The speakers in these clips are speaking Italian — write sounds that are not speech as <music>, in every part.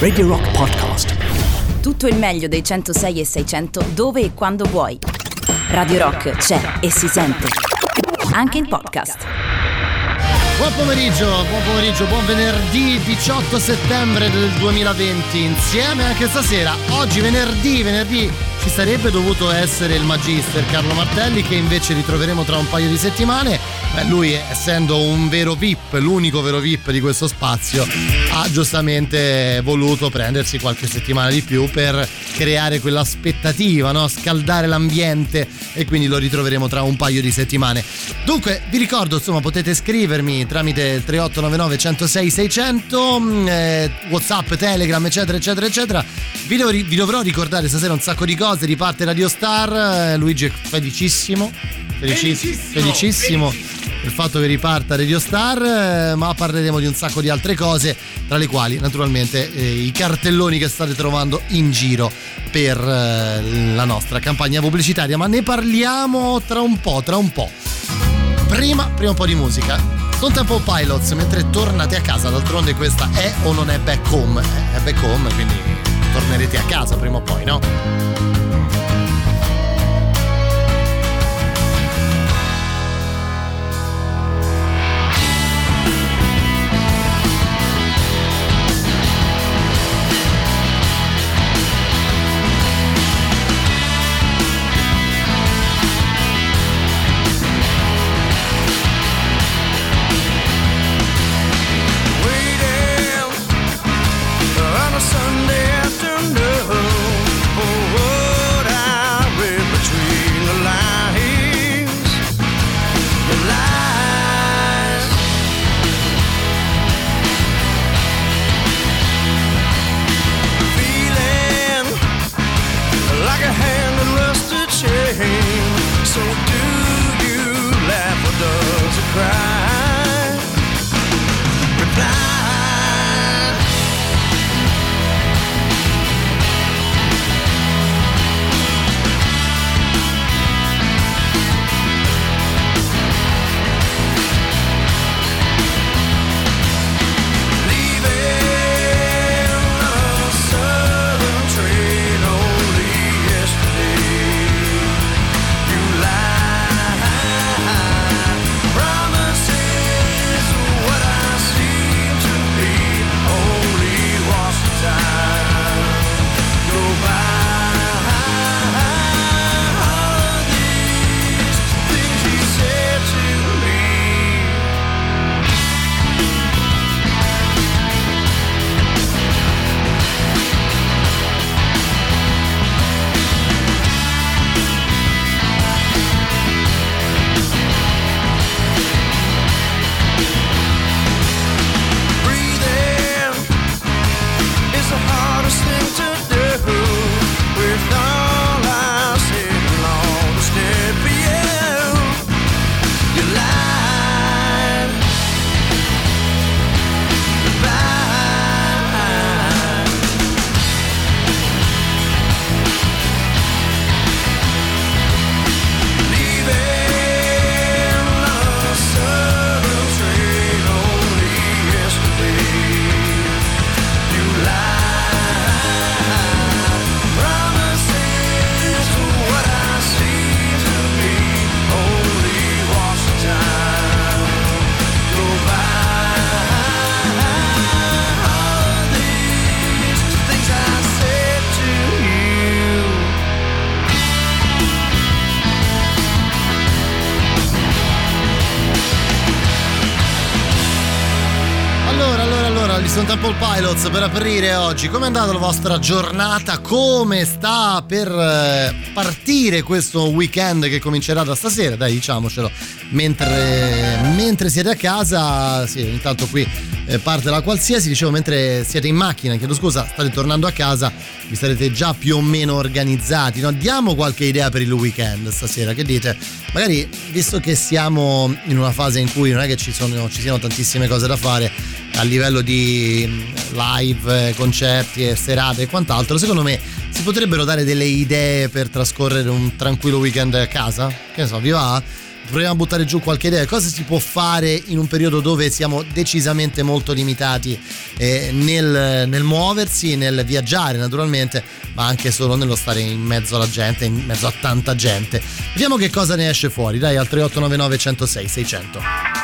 Radio Rock Podcast. Tutto il meglio dei 106 e 600 dove e quando vuoi. Radio Rock c'è e si sente. Anche in podcast. Buon pomeriggio, buon pomeriggio, buon venerdì 18 settembre del 2020. Insieme anche stasera, oggi venerdì, venerdì ci sarebbe dovuto essere il Magister Carlo Martelli che invece ritroveremo tra un paio di settimane. Beh, lui essendo un vero VIP, l'unico vero VIP di questo spazio, ha giustamente voluto prendersi qualche settimana di più per creare quell'aspettativa, no? scaldare l'ambiente e quindi lo ritroveremo tra un paio di settimane. Dunque, vi ricordo, insomma, potete scrivermi tramite il 3899 106 600, eh, WhatsApp, Telegram, eccetera, eccetera, eccetera. Vi, devo, vi dovrò ricordare stasera un sacco di cose, riparte Radio Star, eh, Luigi è felicissimo, felicissimo, felicissimo del fatto che riparta Radio Star, eh, ma parleremo di un sacco di altre cose, tra le quali naturalmente eh, i cartelloni che state trovando in giro per eh, la nostra campagna pubblicitaria, ma ne parliamo tra un po', tra un po'. Prima, prima un po' di musica. Stone Temple Pilots mentre tornate a casa, d'altronde questa è o non è back home? È back home, quindi tornerete a casa prima o poi, no? Pilots per aprire oggi. Come è andata la vostra giornata? Come sta per eh, partire questo weekend che comincerà da stasera? Dai, diciamocelo. Mentre, mentre siete a casa, sì, intanto qui eh, parte la qualsiasi. Dicevo, mentre siete in macchina, chiedo scusa, state tornando a casa, vi sarete già più o meno organizzati. No? Diamo qualche idea per il weekend stasera. Che dite? Magari, visto che siamo in una fase in cui non è che ci, sono, ci siano tantissime cose da fare a livello di mm, live, concerti e serate e quant'altro, secondo me si potrebbero dare delle idee per trascorrere un tranquillo weekend a casa? Che ne so, vi va? proviamo a buttare giù qualche idea. Cosa si può fare in un periodo dove siamo decisamente molto limitati eh, nel, nel, muoversi, nel viaggiare naturalmente, ma anche solo nello stare in mezzo alla gente, in mezzo a tanta gente. Vediamo che cosa ne esce fuori. Dai, al 3899 106 600.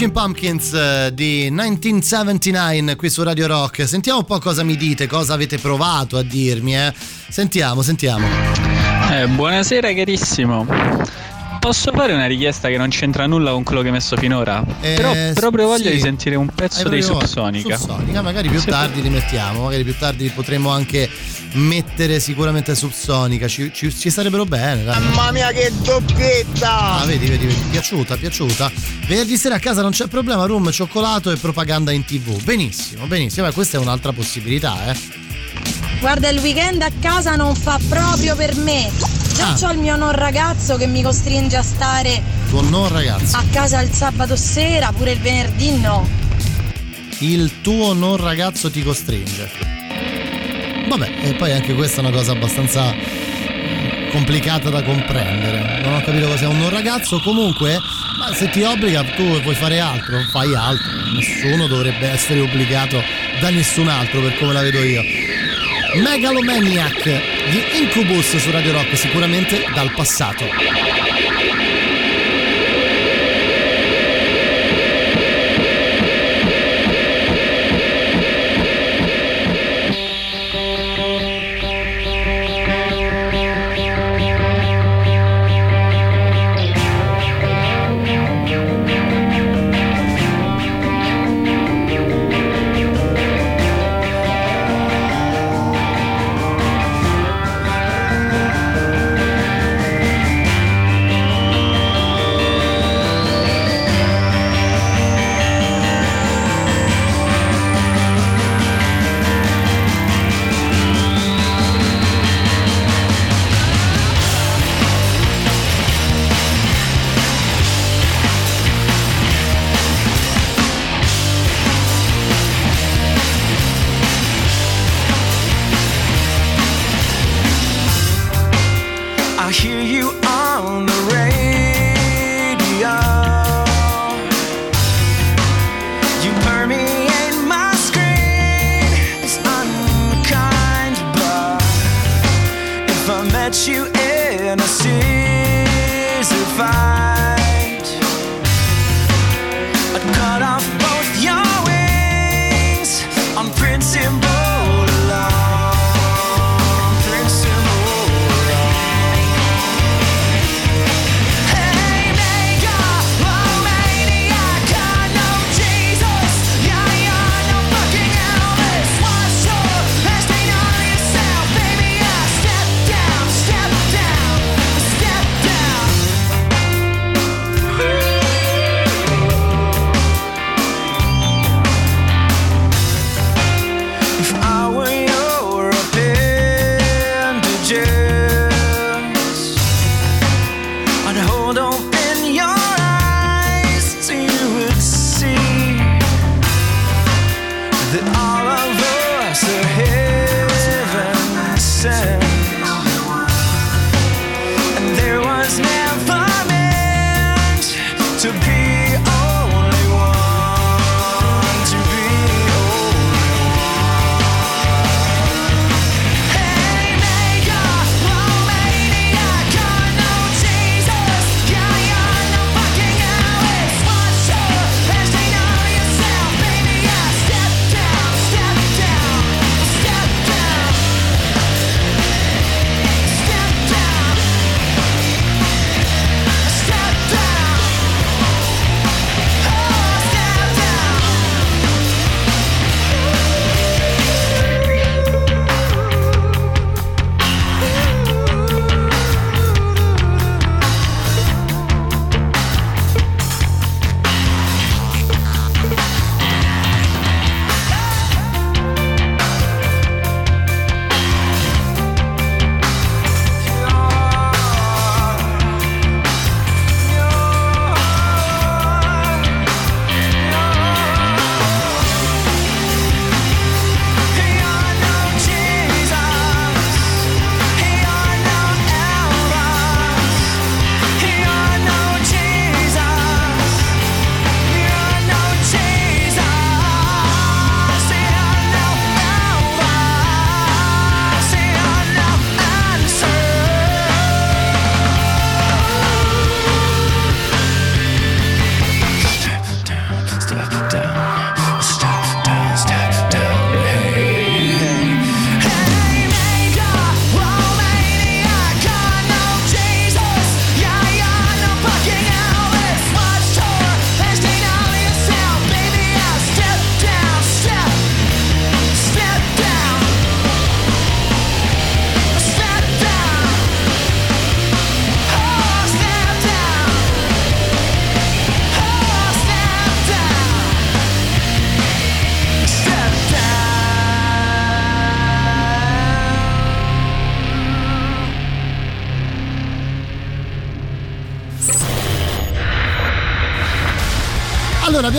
Smashing Pumpkins eh, di 1979 qui su Radio Rock. Sentiamo un po' cosa mi dite, cosa avete provato a dirmi. Eh. Sentiamo, sentiamo. Eh, buonasera carissimo. Posso fare una richiesta che non c'entra nulla con quello che hai messo finora? Eh, Però proprio voglio sì. di sentire un pezzo dei Subsonica. Subsonica, magari più Se tardi li mettiamo, magari più tardi potremo anche mettere sicuramente Subsonica, ci, ci, ci sarebbero bene. Dai. Mamma mia che doppietta! Ah, vedi, vedi, vedi, piaciuta, piaciuta. Venerdì sera a casa non c'è problema, room, cioccolato e propaganda in tv. Benissimo, benissimo, Beh, questa è un'altra possibilità, eh. Guarda, il weekend a casa non fa proprio per me. Già ah. il mio non ragazzo che mi costringe a stare. Tuo non ragazzo? A casa il sabato sera, pure il venerdì no. Il tuo non ragazzo ti costringe. Vabbè, e poi anche questa è una cosa abbastanza eh, complicata da comprendere. Non ho capito sia un non ragazzo. Comunque, ma se ti obbliga tu vuoi fare altro, fai altro. Nessuno dovrebbe essere obbligato da nessun altro per come la vedo io. Megalomaniac di Incubus su Radio Rock, sicuramente dal passato.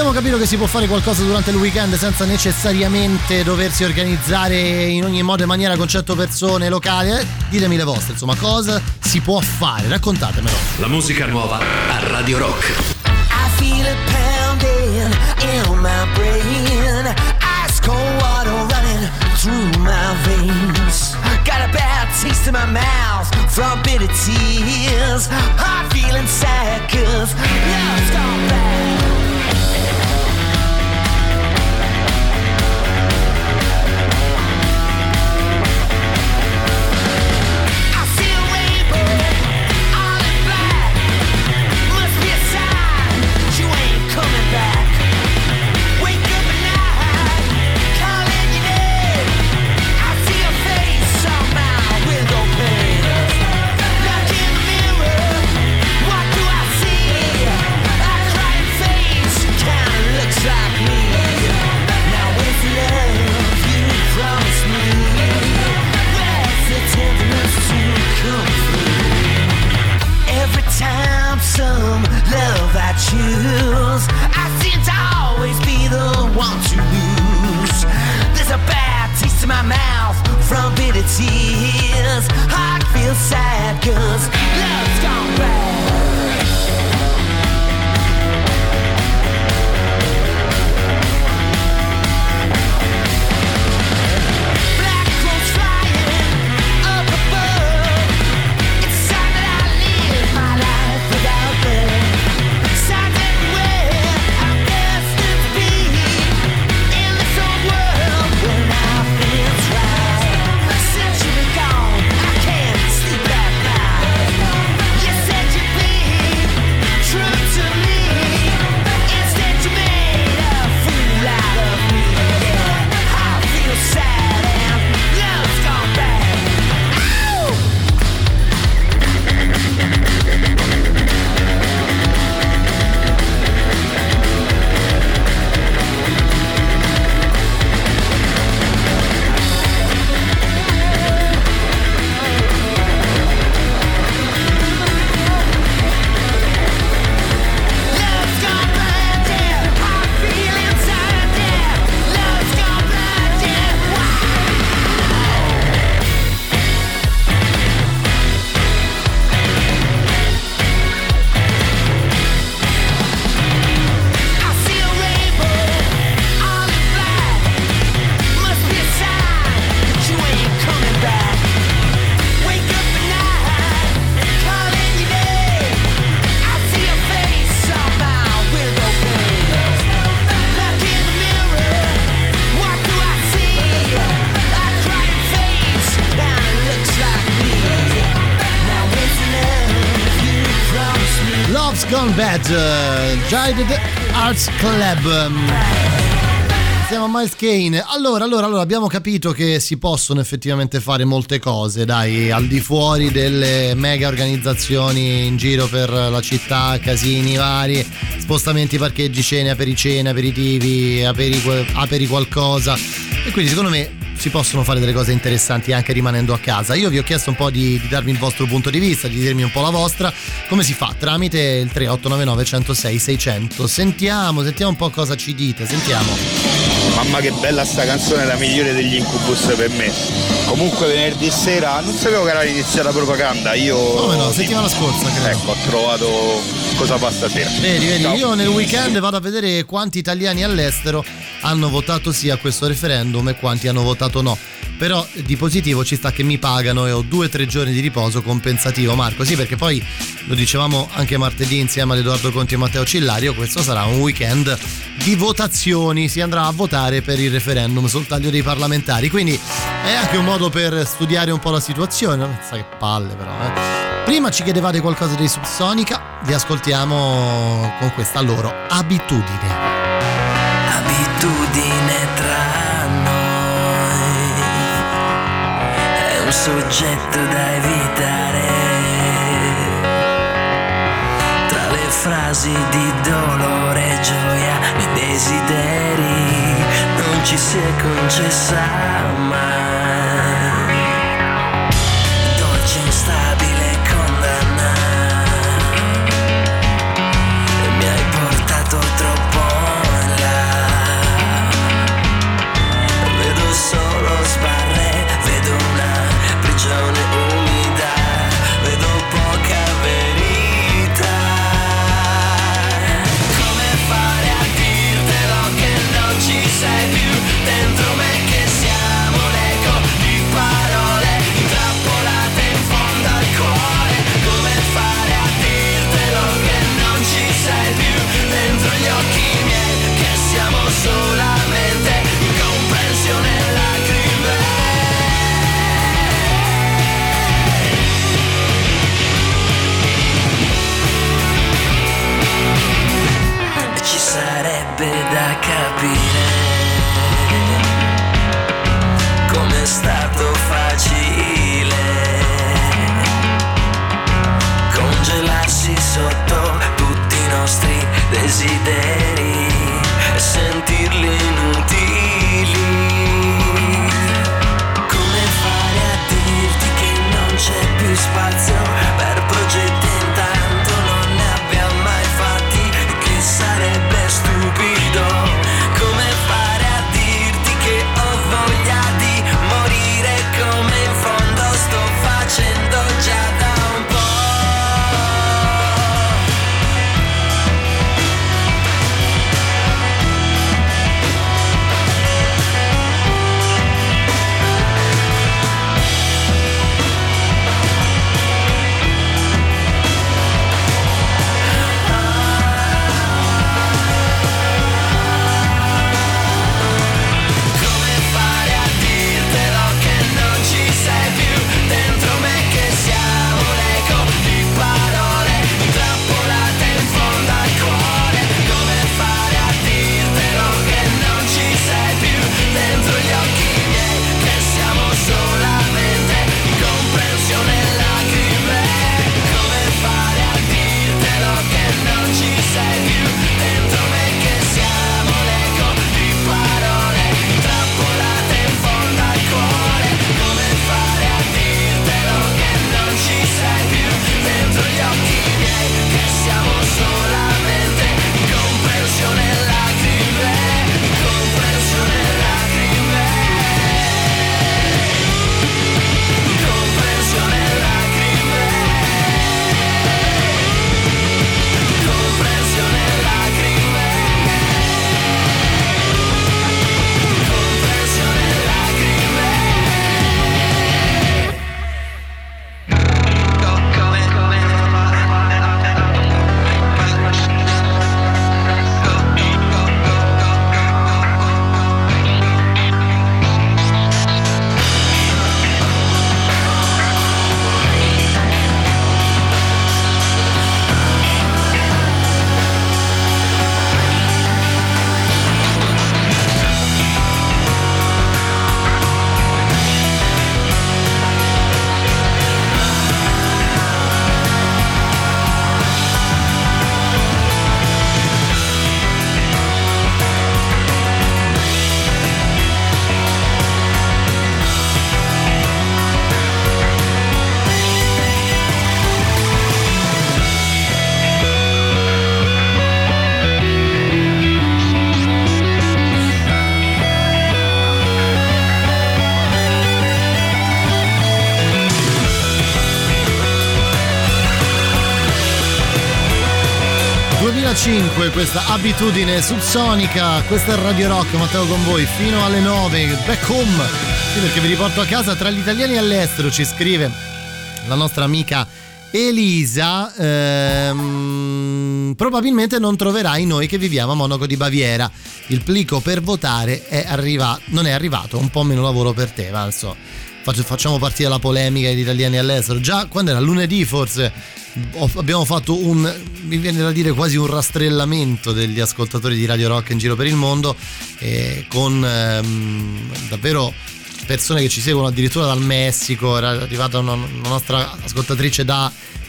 Abbiamo capito che si può fare qualcosa durante il weekend senza necessariamente doversi organizzare in ogni modo e maniera con 100 persone locali. Eh? Ditemi le vostre, insomma, cosa si può fare? Raccontatemelo. La musica nuova a Radio Rock. I feel it pounding in my brain. Ice cold water running through my veins. Got a bad taste in my mouth from bitter tears. I'm feeling sad cause love's gone bad. Guided Arts Club. Siamo a Miles Kane. Allora, allora, allora, abbiamo capito che si possono effettivamente fare molte cose, dai, al di fuori delle mega organizzazioni in giro per la città, casini vari, spostamenti, parcheggi, cene, apericene, aperitivi, aperi, aperi qualcosa. E quindi secondo me si possono fare delle cose interessanti anche rimanendo a casa. Io vi ho chiesto un po' di, di darmi il vostro punto di vista, di dirmi un po' la vostra. Come si fa? Tramite il 3899 106 600. Sentiamo, sentiamo un po' cosa ci dite, sentiamo. Mamma che bella sta canzone, la migliore degli Incubus per me. Comunque venerdì sera non sapevo che era iniziata propaganda, io... Come no, settimana scorsa credo. Ecco, ho trovato cosa fa stasera. Vedi, vedi, Ciao. io nel weekend vado a vedere quanti italiani all'estero hanno votato sì a questo referendum e quanti hanno votato no. Però di positivo ci sta che mi pagano e ho due o tre giorni di riposo compensativo, Marco. Sì, perché poi lo dicevamo anche martedì insieme ad Edoardo Conti e Matteo Cillario, questo sarà un weekend di votazioni, si andrà a votare per il referendum sul taglio dei parlamentari. Quindi è anche un modo per studiare un po' la situazione. Non sa che palle però, eh. Prima ci chiedevate qualcosa dei Subsonica, vi ascoltiamo con questa loro abitudine abitudine tra noi. È un soggetto da evitare. Tra le frasi di dolore e gioia i desideri non ci si è concessa mai capire com'è stato facile congelarsi sotto tutti i nostri desideri e sentirli inutili. 5 questa abitudine subsonica questa è Radio Rock Matteo con voi fino alle 9 back home. Sì, perché vi riporto a casa tra gli italiani all'estero ci scrive la nostra amica Elisa ehm, probabilmente non troverai noi che viviamo a Monaco di Baviera. Il plico per votare è arrivato, non è arrivato un po' meno lavoro per te Valso facciamo partire la polemica degli italiani all'estero. Già quando era lunedì forse abbiamo fatto un, mi viene da dire quasi un rastrellamento degli ascoltatori di Radio Rock in giro per il mondo eh, con ehm, davvero persone che ci seguono addirittura dal Messico, era arrivata una, una nostra ascoltatrice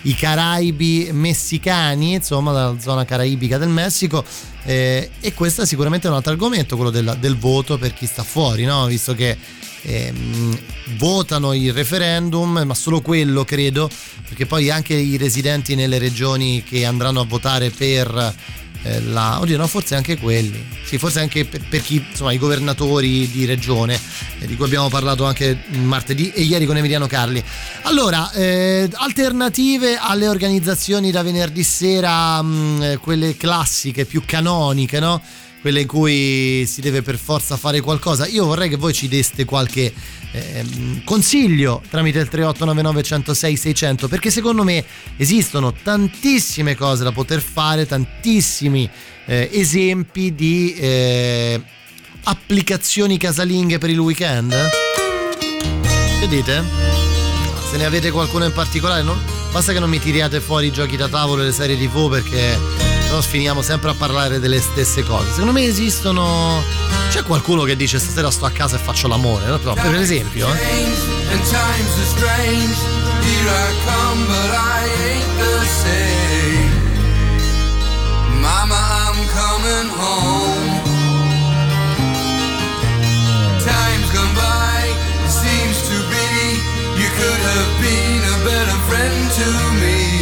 dai Caraibi messicani, insomma dalla zona caraibica del Messico eh, e questo è sicuramente un altro argomento, quello del, del voto per chi sta fuori, no? visto che ehm, votano il referendum, ma solo quello credo, perché poi anche i residenti nelle regioni che andranno a votare per eh, la... Oddio, no, forse anche quelli. Sì, forse anche per, per chi, insomma, i governatori di regione, eh, di cui abbiamo parlato anche martedì e ieri con Emiliano Carli. Allora, eh, alternative alle organizzazioni da venerdì sera, mh, mm, quelle classiche, più canoniche, no? Quelle in cui si deve per forza fare qualcosa. Io vorrei che voi ci deste qualche eh, consiglio tramite il 3899 106 600 perché secondo me esistono tantissime cose da poter fare, tantissimi eh, esempi di eh, applicazioni casalinghe per il weekend. Che dite? Se ne avete qualcuno in particolare, no? basta che non mi tiriate fuori i giochi da tavolo e le serie tv perché no finiamo sempre a parlare delle stesse cose. Secondo me esistono. C'è qualcuno che dice stasera sto a casa e faccio l'amore, no? Però, per esempio. Eh. Mama, I'm coming home. Time's gone by, seems to be you could have been a better friend.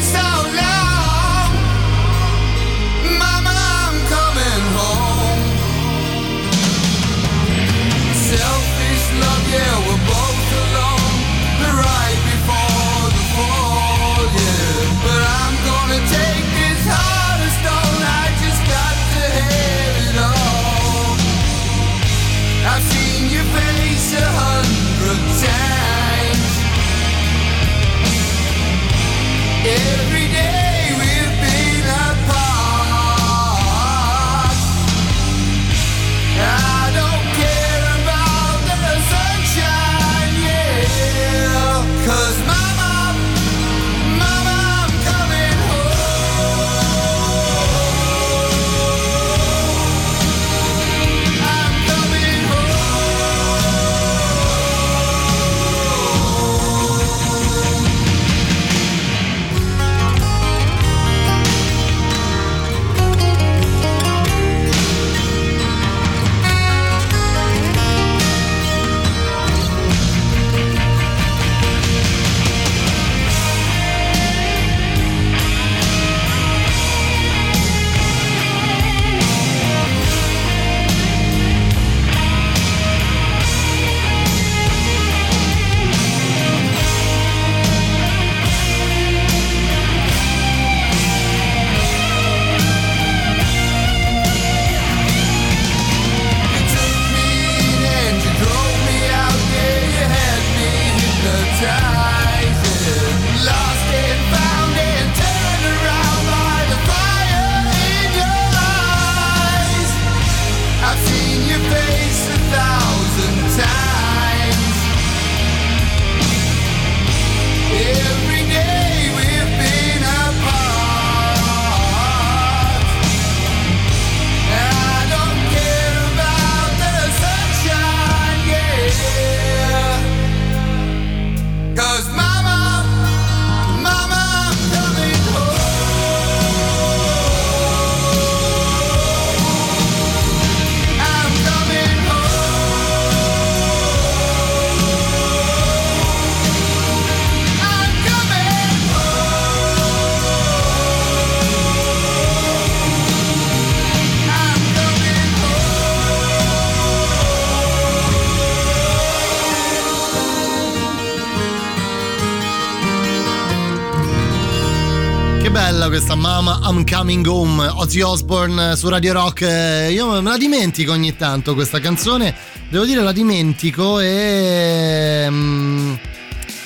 Coming Home, Ozzy Osbourne su Radio Rock. Eh, io me la dimentico ogni tanto questa canzone, devo dire la dimentico e um,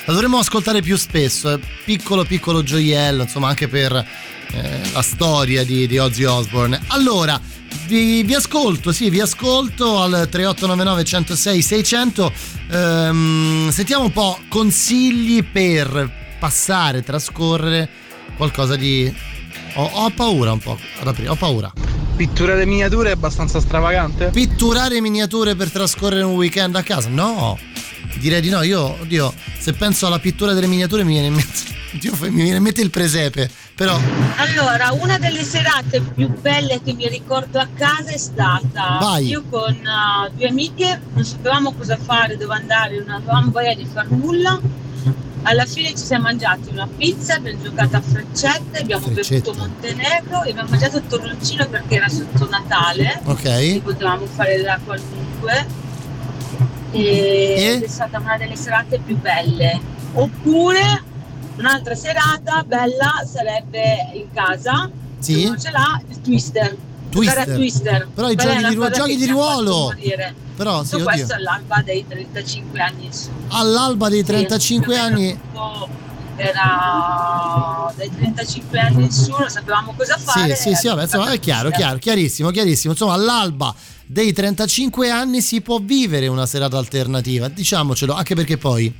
la dovremmo ascoltare più spesso. Piccolo piccolo gioiello, insomma, anche per eh, la storia di, di, Ozzy Osbourne. Allora, vi, vi, ascolto, sì, vi ascolto al 3899 106 600. Um, sentiamo un po' consigli per passare, trascorrere qualcosa di... Ho, ho paura un po' ad aprire, ho paura. Pitturare miniature è abbastanza stravagante? Pitturare miniature per trascorrere un weekend a casa? No, direi di no. Io, oddio, se penso alla pittura delle miniature mi viene in mente, <laughs> mi viene in mente il presepe. Però... Allora, una delle serate più belle che mi ricordo a casa è stata Vai. io con uh, due amiche, non sapevamo cosa fare, dove andare, non avevamo voglia di far nulla alla fine ci siamo mangiati una pizza, abbiamo giocato a freccette, abbiamo bevuto Montenegro e abbiamo mangiato il torroncino perché era sotto Natale. Ok. Potevamo fare da qualunque. E, e? è stata una delle serate più belle. Oppure un'altra serata bella sarebbe in casa. Sì. Se non ce l'ha, il twister. Twister. twister. Però i giochi di, giochi di ruolo. Però sì, questo all'alba dei 35 anni. Insomma. All'alba dei 35 sì, anni. era dai 35 anni in su, non sapevamo cosa fare. Sì, sì, sì, vabbè, insomma, è chiaro, chiaro, chiarissimo, chiarissimo. Insomma, all'alba dei 35 anni si può vivere una serata alternativa, diciamocelo, anche perché poi,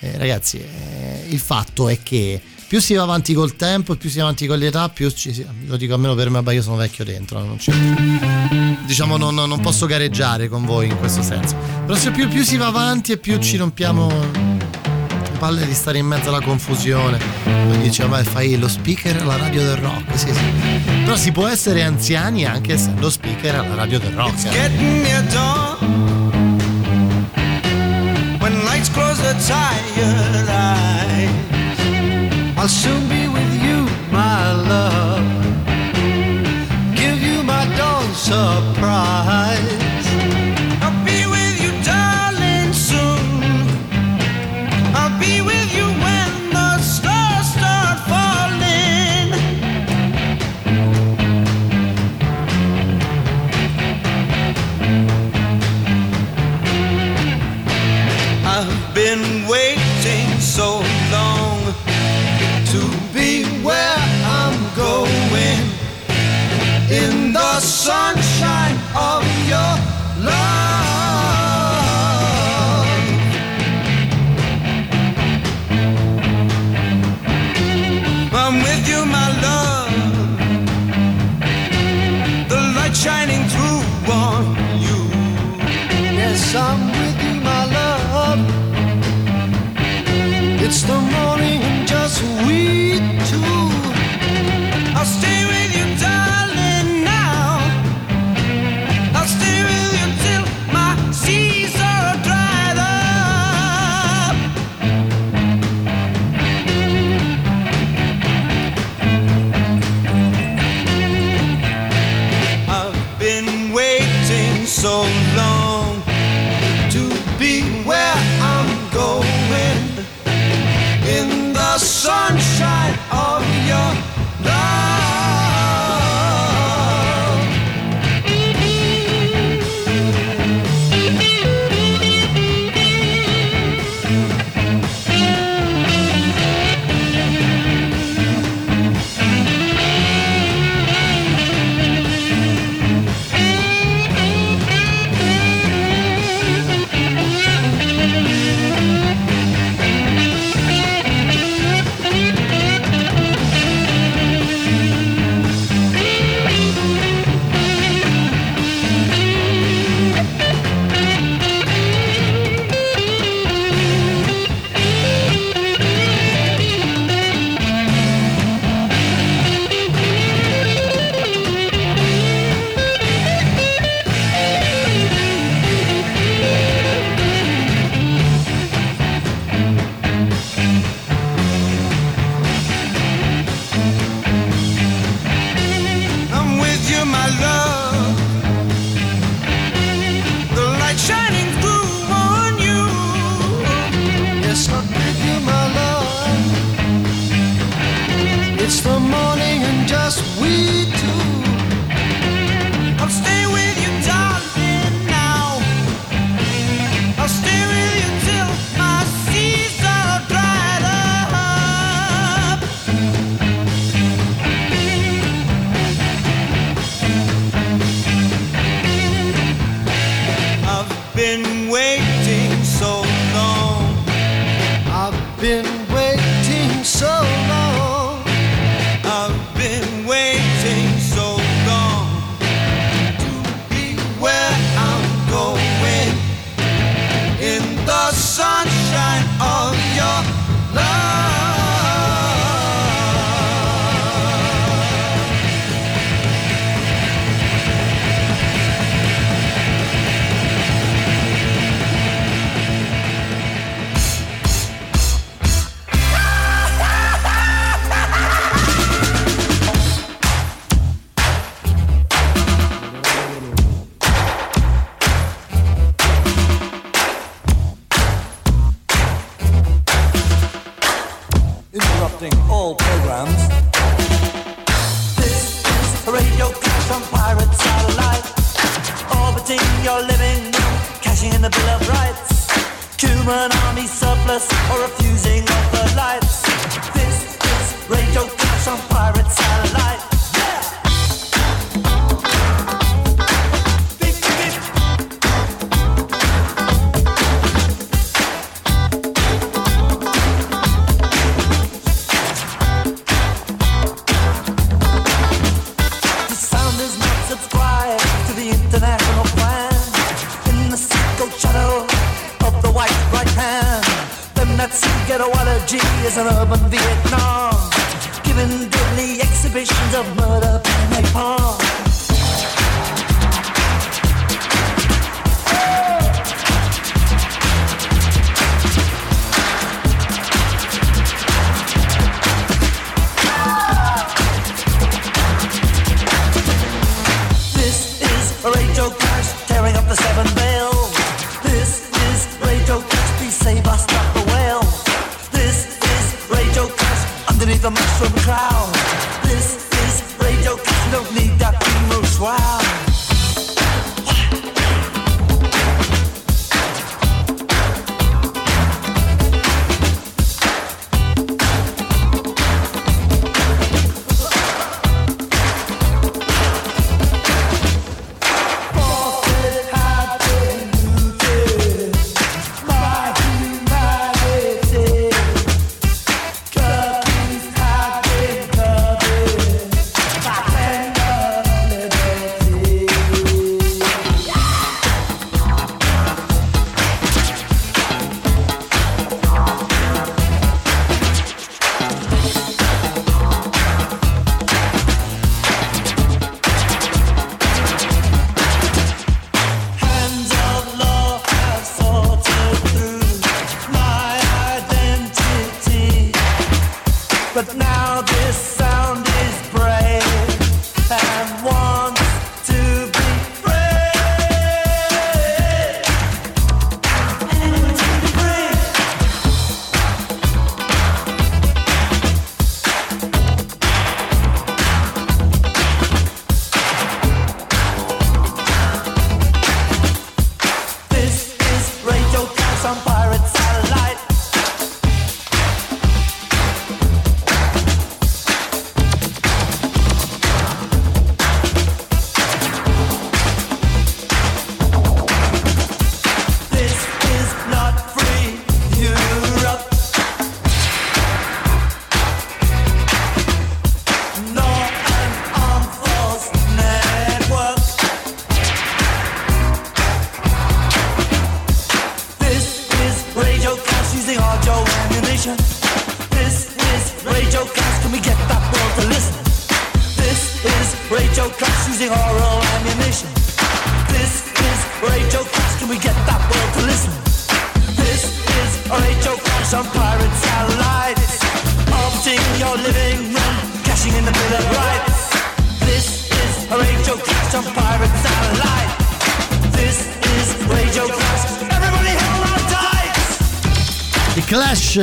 eh, ragazzi, eh, il fatto è che più si va avanti col tempo, più si va avanti con l'età, più ci si, lo dico almeno per me, ma io sono vecchio dentro, non ci, diciamo non, non, posso gareggiare con voi in questo senso. Però se più, più si va avanti e più ci rompiamo le palle di stare in mezzo alla confusione. Poi dice, ma fai lo speaker alla radio del rock, sì sì. Però si può essere anziani anche essendo speaker alla radio del rock. Eh. When lights close the tired eyes I'll soon be with you, my love. Give you my dawn surprise. Sunshine of your love. I'm with you, my love. The light shining through on you. Yes, I'm with you, my love. It's the morning just we two. I'll stay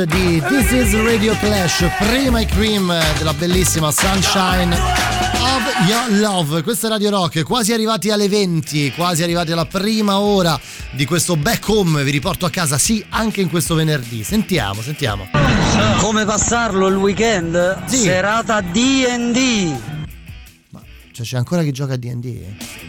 di This is Radio Clash, prima i cream della bellissima Sunshine of Your Love. Questa è Radio Rock, quasi arrivati alle 20, quasi arrivati alla prima ora di questo back home. Vi riporto a casa, sì, anche in questo venerdì. Sentiamo, sentiamo. Come passarlo il weekend? Sì. Serata DD. Ma cioè, c'è ancora chi gioca a DD?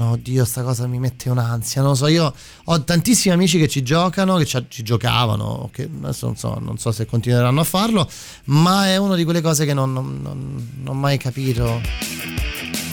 No, oddio, sta cosa mi mette un'ansia. Non lo so, io ho tantissimi amici che ci giocano, che ci, ci giocavano, che adesso non so, non so, se continueranno a farlo, ma è una di quelle cose che non, non, non, non ho mai capito.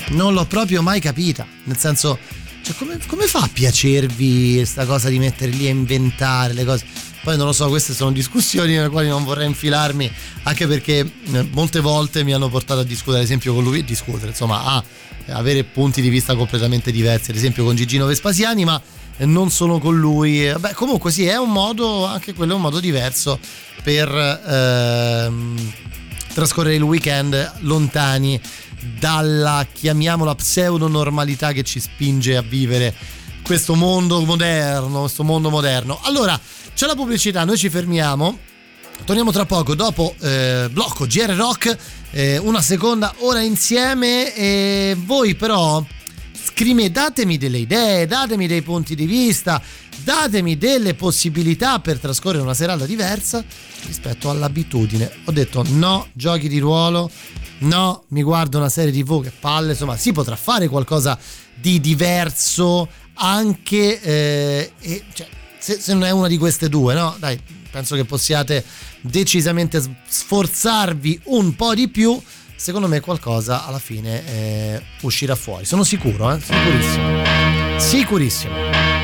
Non l'ho proprio mai capita. Nel senso, cioè, come, come, fa a piacervi questa cosa di mettere lì a inventare le cose? Poi non lo so, queste sono discussioni nelle quali non vorrei infilarmi, anche perché eh, molte volte mi hanno portato a discutere, ad esempio con lui, discutere, insomma, a avere punti di vista completamente diversi, ad esempio con Gigino Vespasiani, ma non solo con lui. Beh, comunque sì, è un modo, anche quello è un modo diverso per ehm, trascorrere il weekend lontani dalla, chiamiamola, pseudo normalità che ci spinge a vivere questo mondo moderno, questo mondo moderno. Allora, c'è la pubblicità, noi ci fermiamo. Torniamo tra poco dopo eh, blocco GR Rock eh, una seconda ora insieme e voi però scrive, datemi delle idee, datemi dei punti di vista, datemi delle possibilità per trascorrere una serata diversa rispetto all'abitudine. Ho detto no, giochi di ruolo, no, mi guardo una serie tv, che palle, insomma si potrà fare qualcosa di diverso anche eh, e, cioè, se, se non è una di queste due, no? Dai, penso che possiate decisamente sforzarvi un po' di più. Secondo me qualcosa alla fine eh, uscirà fuori. Sono sicuro, eh? Sicurissimo. Sicurissimo.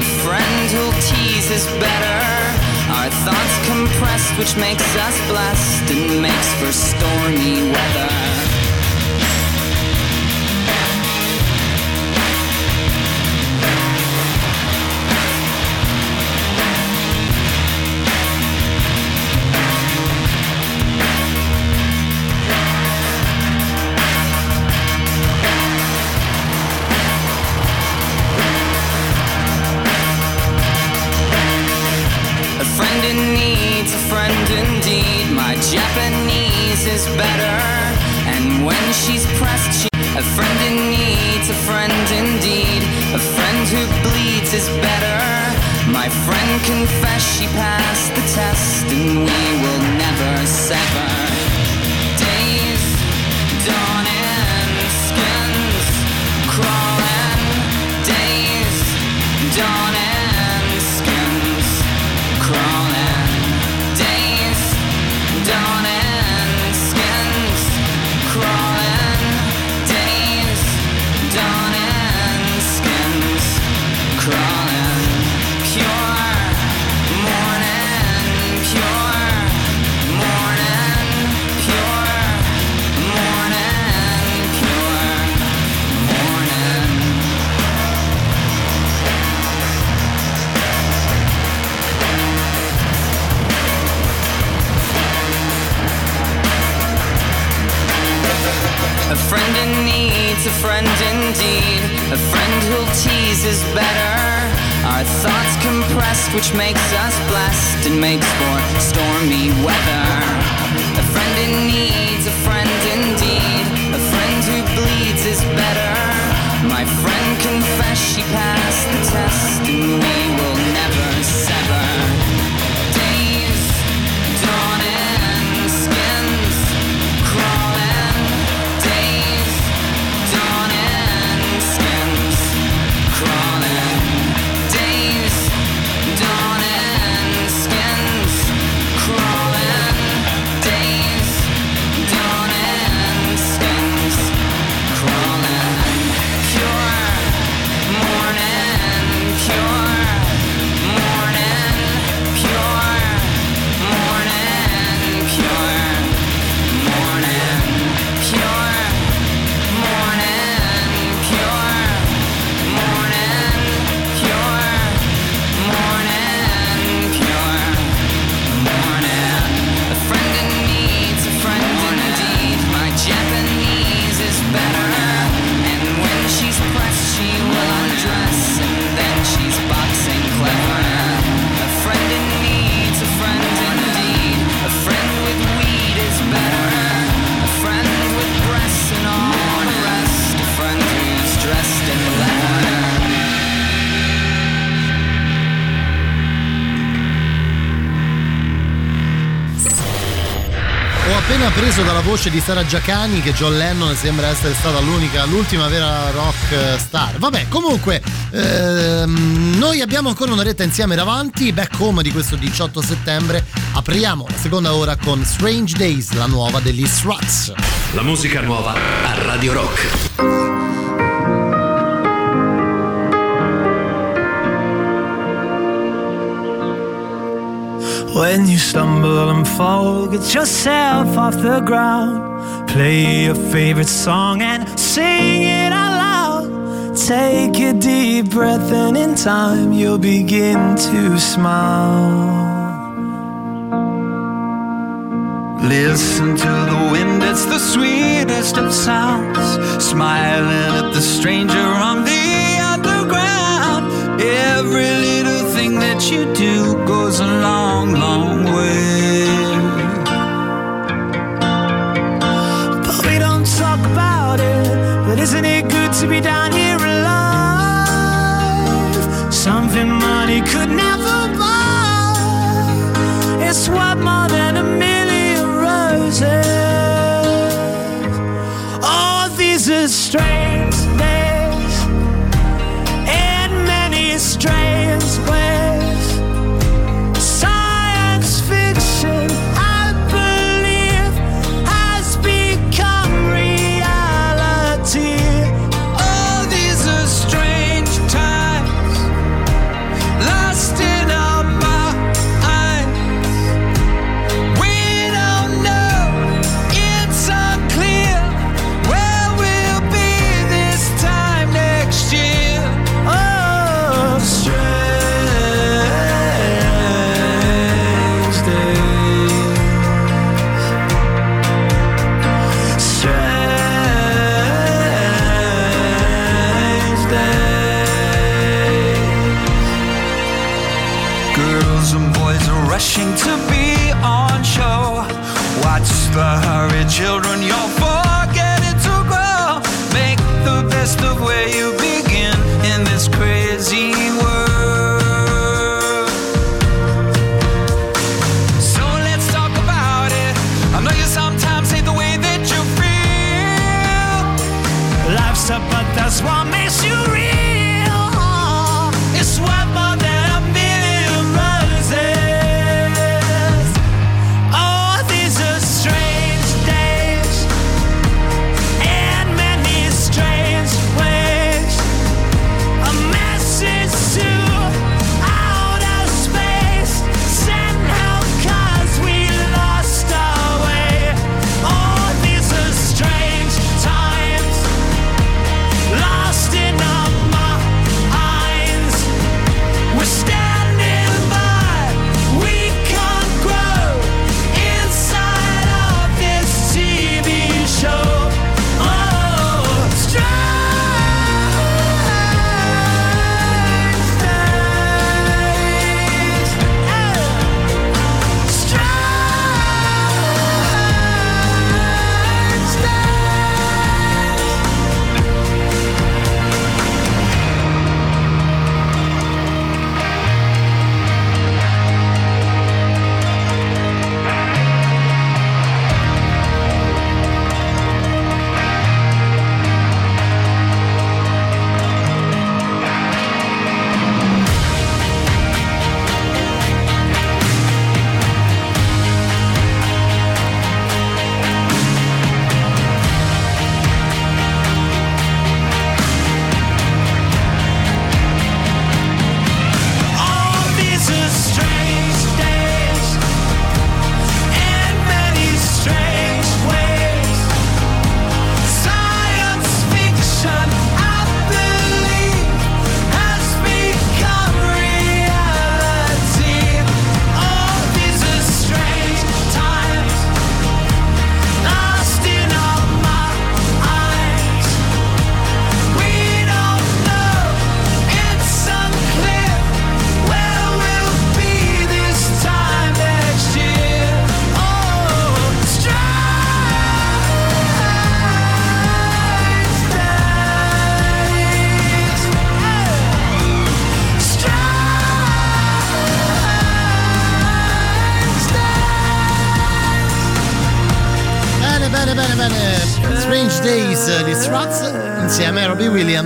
A friend who'll tease is better. Our thoughts compressed, which makes us blessed and makes for stormy weather. Japanese is better. And when she's pressed, she a friend in need, a friend indeed. A friend who bleeds is better. My friend confessed she passed the test, and we will never sever. A friend indeed. A friend who'll tease is better. Our thoughts compressed, which makes us blessed and makes for stormy weather. A friend in need's a friend indeed. A friend who bleeds is better. My friend confessed she passed the test, and we will appena preso dalla voce di Sara Giacani che John Lennon sembra essere stata l'ultima vera rock star. Vabbè, comunque, ehm, noi abbiamo ancora un'oretta insieme davanti, back home di questo 18 settembre. Apriamo la seconda ora con Strange Days, la nuova degli Struts. La musica nuova a Radio Rock. When you stumble and fall, get yourself off the ground. Play your favorite song and sing it out loud. Take a deep breath, and in time you'll begin to smile. Listen to the wind, it's the sweetest of sounds. Smiling at the stranger on the underground. Every little thing that you do goes a long, long Isn't it good to be down here alive? Something money could never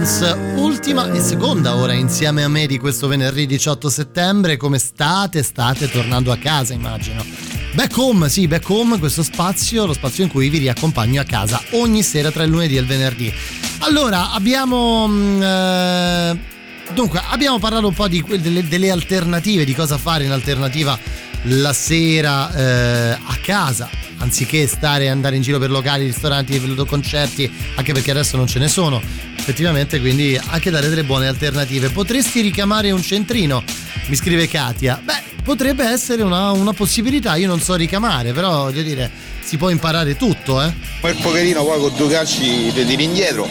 Williams. Ultima e seconda ora insieme a me di questo venerdì 18 settembre. Come state? State tornando a casa, immagino. Back home, sì, back home, questo spazio, lo spazio in cui vi riaccompagno a casa ogni sera tra il lunedì e il venerdì. Allora, abbiamo. mm, eh, dunque, abbiamo parlato un po' di, delle, delle alternative, di cosa fare in alternativa la sera eh, a casa anziché stare andare in giro per locali, ristoranti, concerti, anche perché adesso non ce ne sono, effettivamente quindi anche dare delle buone alternative. Potresti ricamare un centrino, mi scrive Katia. Beh, potrebbe essere una, una possibilità, io non so ricamare, però voglio dire si può imparare tutto, eh. Quel pocherino qua con due calci ti tiri indietro.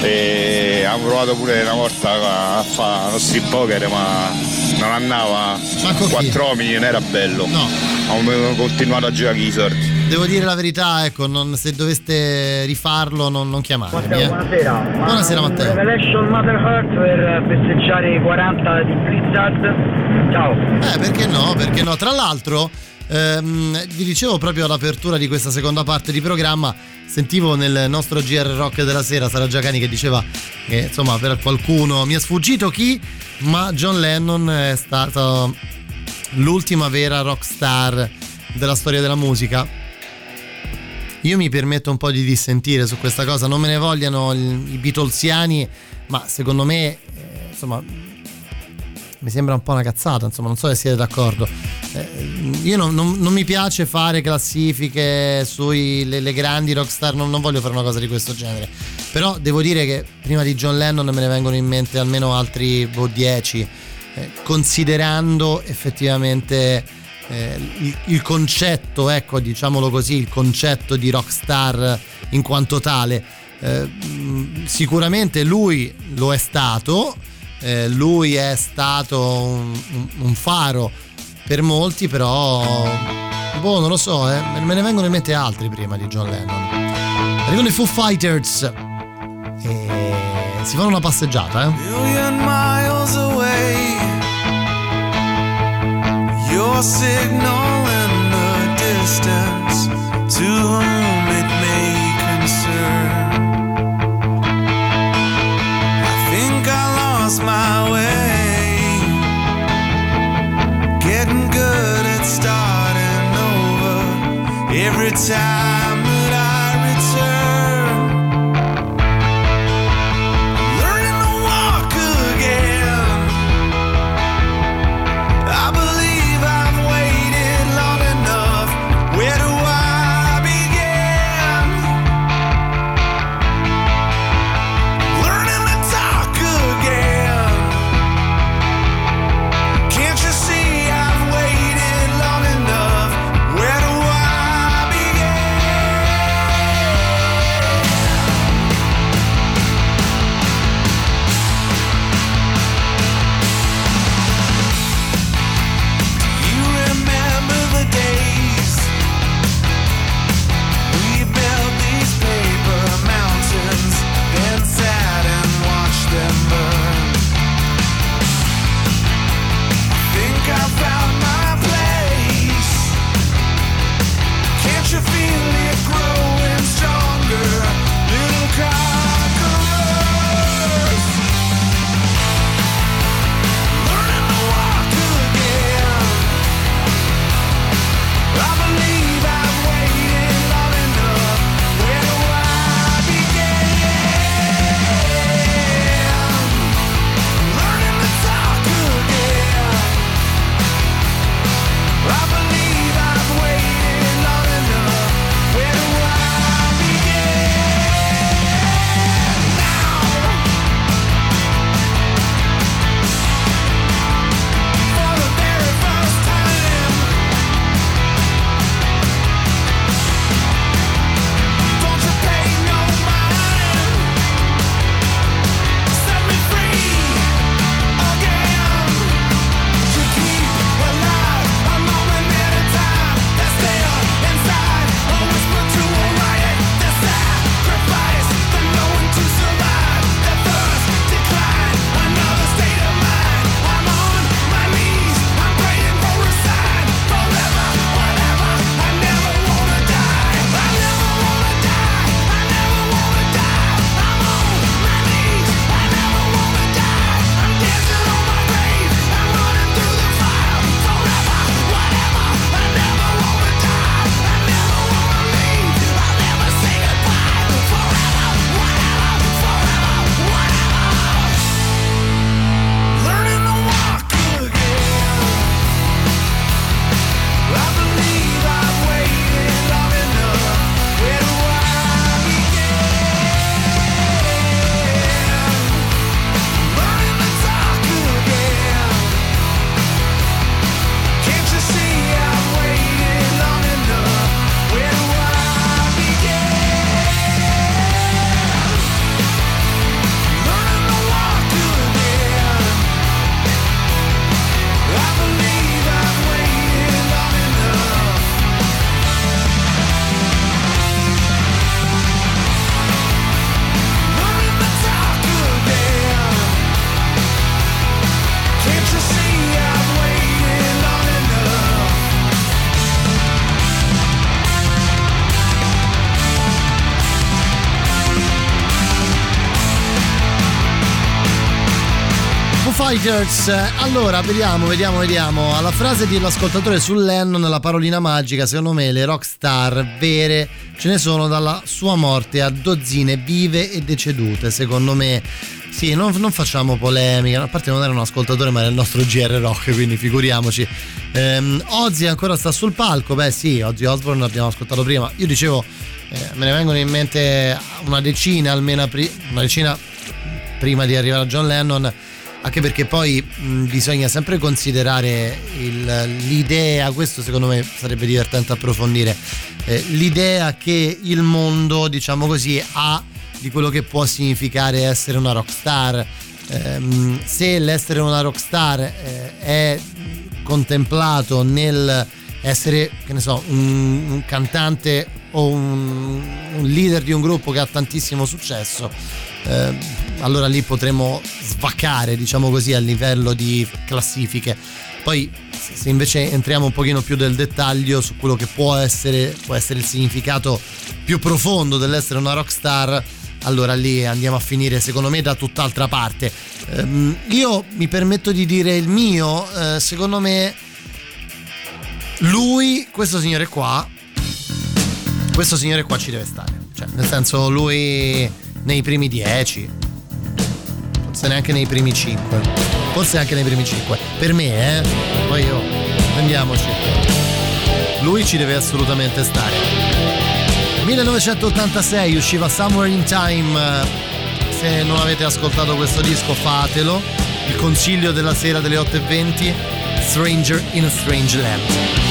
Eh, e abbiamo provato pure una volta a fare uno strip poker, ma non andava. Manco Quattro uomini non era bello. No. Abbiamo continuato a giocare i sorti. Devo dire la verità, ecco, non, se doveste rifarlo non, non chiamatemi. Matteo, eh. buonasera. Buonasera Matteo. Revelation Mother Heart per festeggiare i 40 di Blizzard. Ciao. Eh, perché no? Perché no? Tra l'altro Ehm, vi dicevo proprio all'apertura di questa seconda parte di programma, sentivo nel nostro GR Rock della sera Sara Giacani che diceva che insomma per qualcuno mi è sfuggito chi, ma John Lennon è stato l'ultima vera rockstar della storia della musica. Io mi permetto un po' di dissentire su questa cosa, non me ne vogliano i Beatlesiani, ma secondo me, eh, insomma, mi sembra un po' una cazzata, insomma, non so se siete d'accordo. Eh, io non, non, non, mi piace fare classifiche sulle grandi rockstar, non, non, voglio fare una cosa di questo genere. Però devo dire che prima di John Lennon me ne vengono in mente almeno altri 10, boh, eh, considerando effettivamente eh, il, il, concetto, ecco, diciamolo così, il concetto di rockstar in quanto tale. Eh, sicuramente lui lo è stato, eh, lui è stato un, un, faro per molti, però boh, non lo so, eh. me ne vengono in mente altri prima di John Lennon. Arrivano i Foo Fighters e si fanno una passeggiata, eh. Your signal in the distance To whom it may concern. I think I lost my way. Getting good at starting over. Every time Fighters. Allora, vediamo, vediamo, vediamo. Alla frase dell'ascoltatore su Lennon, la parolina magica, secondo me le rockstar vere ce ne sono dalla sua morte a dozzine vive e decedute. Secondo me, sì, non, non facciamo polemica. A parte non era un ascoltatore, ma era il nostro GR Rock, quindi figuriamoci. Ehm, Ozzy ancora sta sul palco. Beh, sì, Ozzy Osbourne l'abbiamo ascoltato prima. Io dicevo, eh, me ne vengono in mente una decina almeno, una decina prima di arrivare a John Lennon anche perché poi mh, bisogna sempre considerare il, l'idea, questo secondo me sarebbe divertente approfondire, eh, l'idea che il mondo, diciamo così, ha di quello che può significare essere una rockstar. Eh, se l'essere una rockstar eh, è contemplato nel essere, che ne so, un, un cantante o un, un, leader di un gruppo che ha tantissimo successo, eh, allora lì potremo svaccare, diciamo così, a livello di classifiche. Poi se invece entriamo un pochino più nel dettaglio su quello che può essere, può essere il significato più profondo dell'essere una rockstar, allora lì andiamo a finire secondo me da tutt'altra parte. Um, io mi permetto di dire il mio, uh, secondo me lui, questo signore qua, questo signore qua ci deve stare. Cioè, nel senso lui nei primi dieci, forse neanche nei primi cinque, forse anche nei primi cinque. Per me, eh, poi io, prendiamoci. Lui ci deve assolutamente stare. 1986 usciva Somewhere in Time. Se non avete ascoltato questo disco, fatelo. Il consiglio della sera delle 8.20 Stranger in a Strange Land.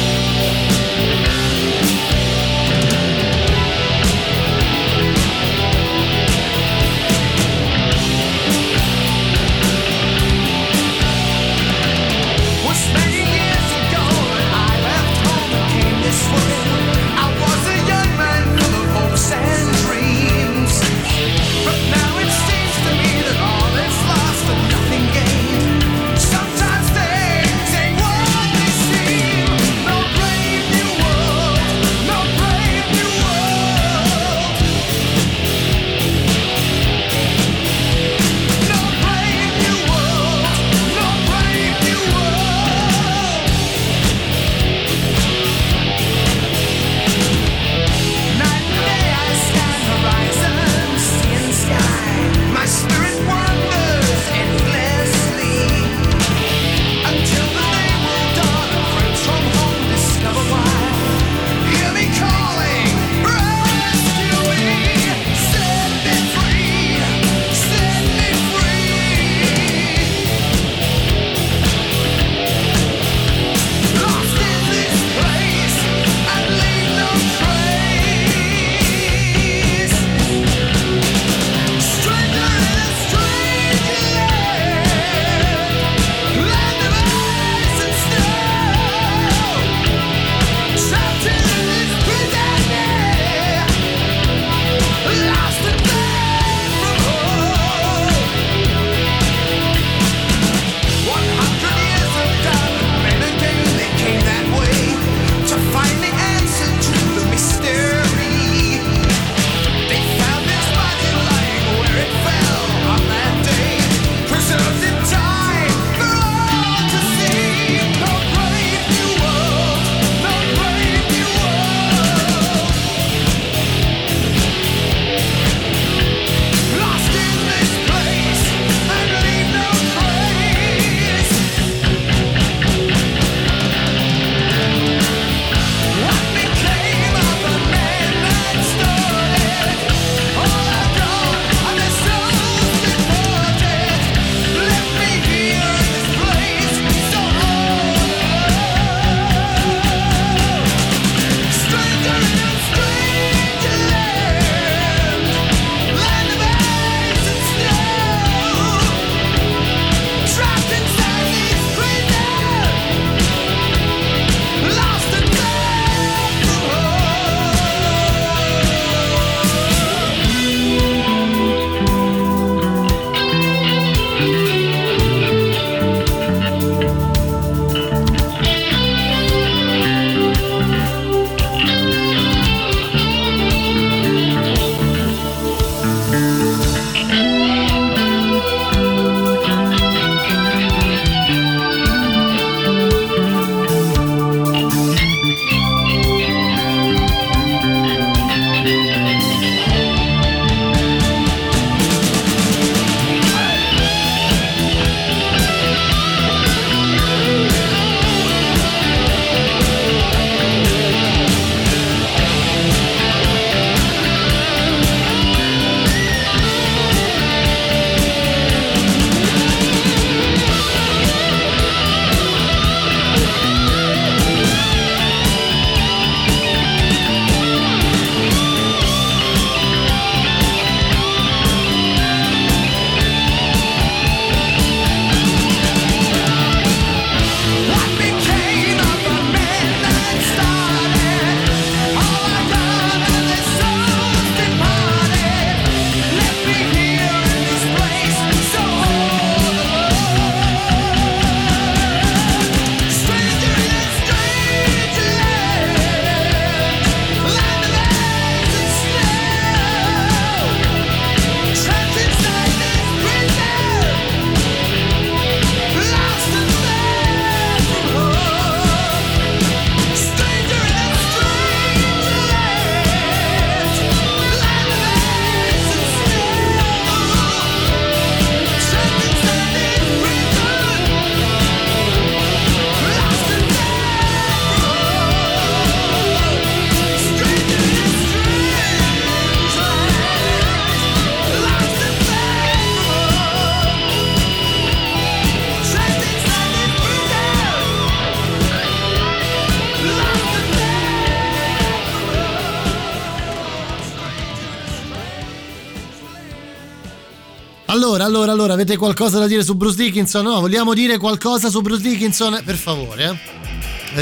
Allora, allora, avete qualcosa da dire su Bruce Dickinson? No, vogliamo dire qualcosa su Bruce Dickinson? Per favore. Eh?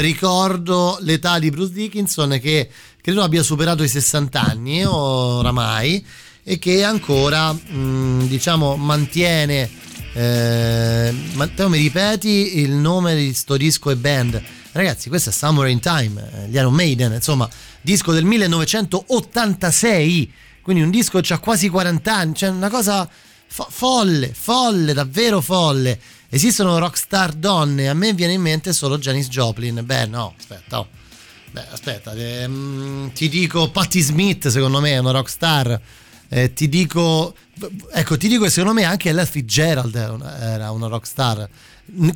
Ricordo l'età di Bruce Dickinson che credo abbia superato i 60 anni oramai e che ancora, mh, mm, diciamo, mantiene... Eh, ma te mi ripeti il nome di sto disco e band? Ragazzi, questo è Summer in Time, eh, gli Iron Maiden, insomma, disco del 1986, quindi un disco che ha quasi 40 anni, cioè una cosa fo- folle, folle, davvero folle. Esistono rockstar donne, a me viene in mente solo Janis Joplin. Beh, no, aspetta, oh. Beh, aspetta, ehm, ti dico Patti Smith, secondo me è una rockstar. Eh, ti dico, ecco, ti dico che secondo me anche Ella Fitzgerald era una, era una rockstar,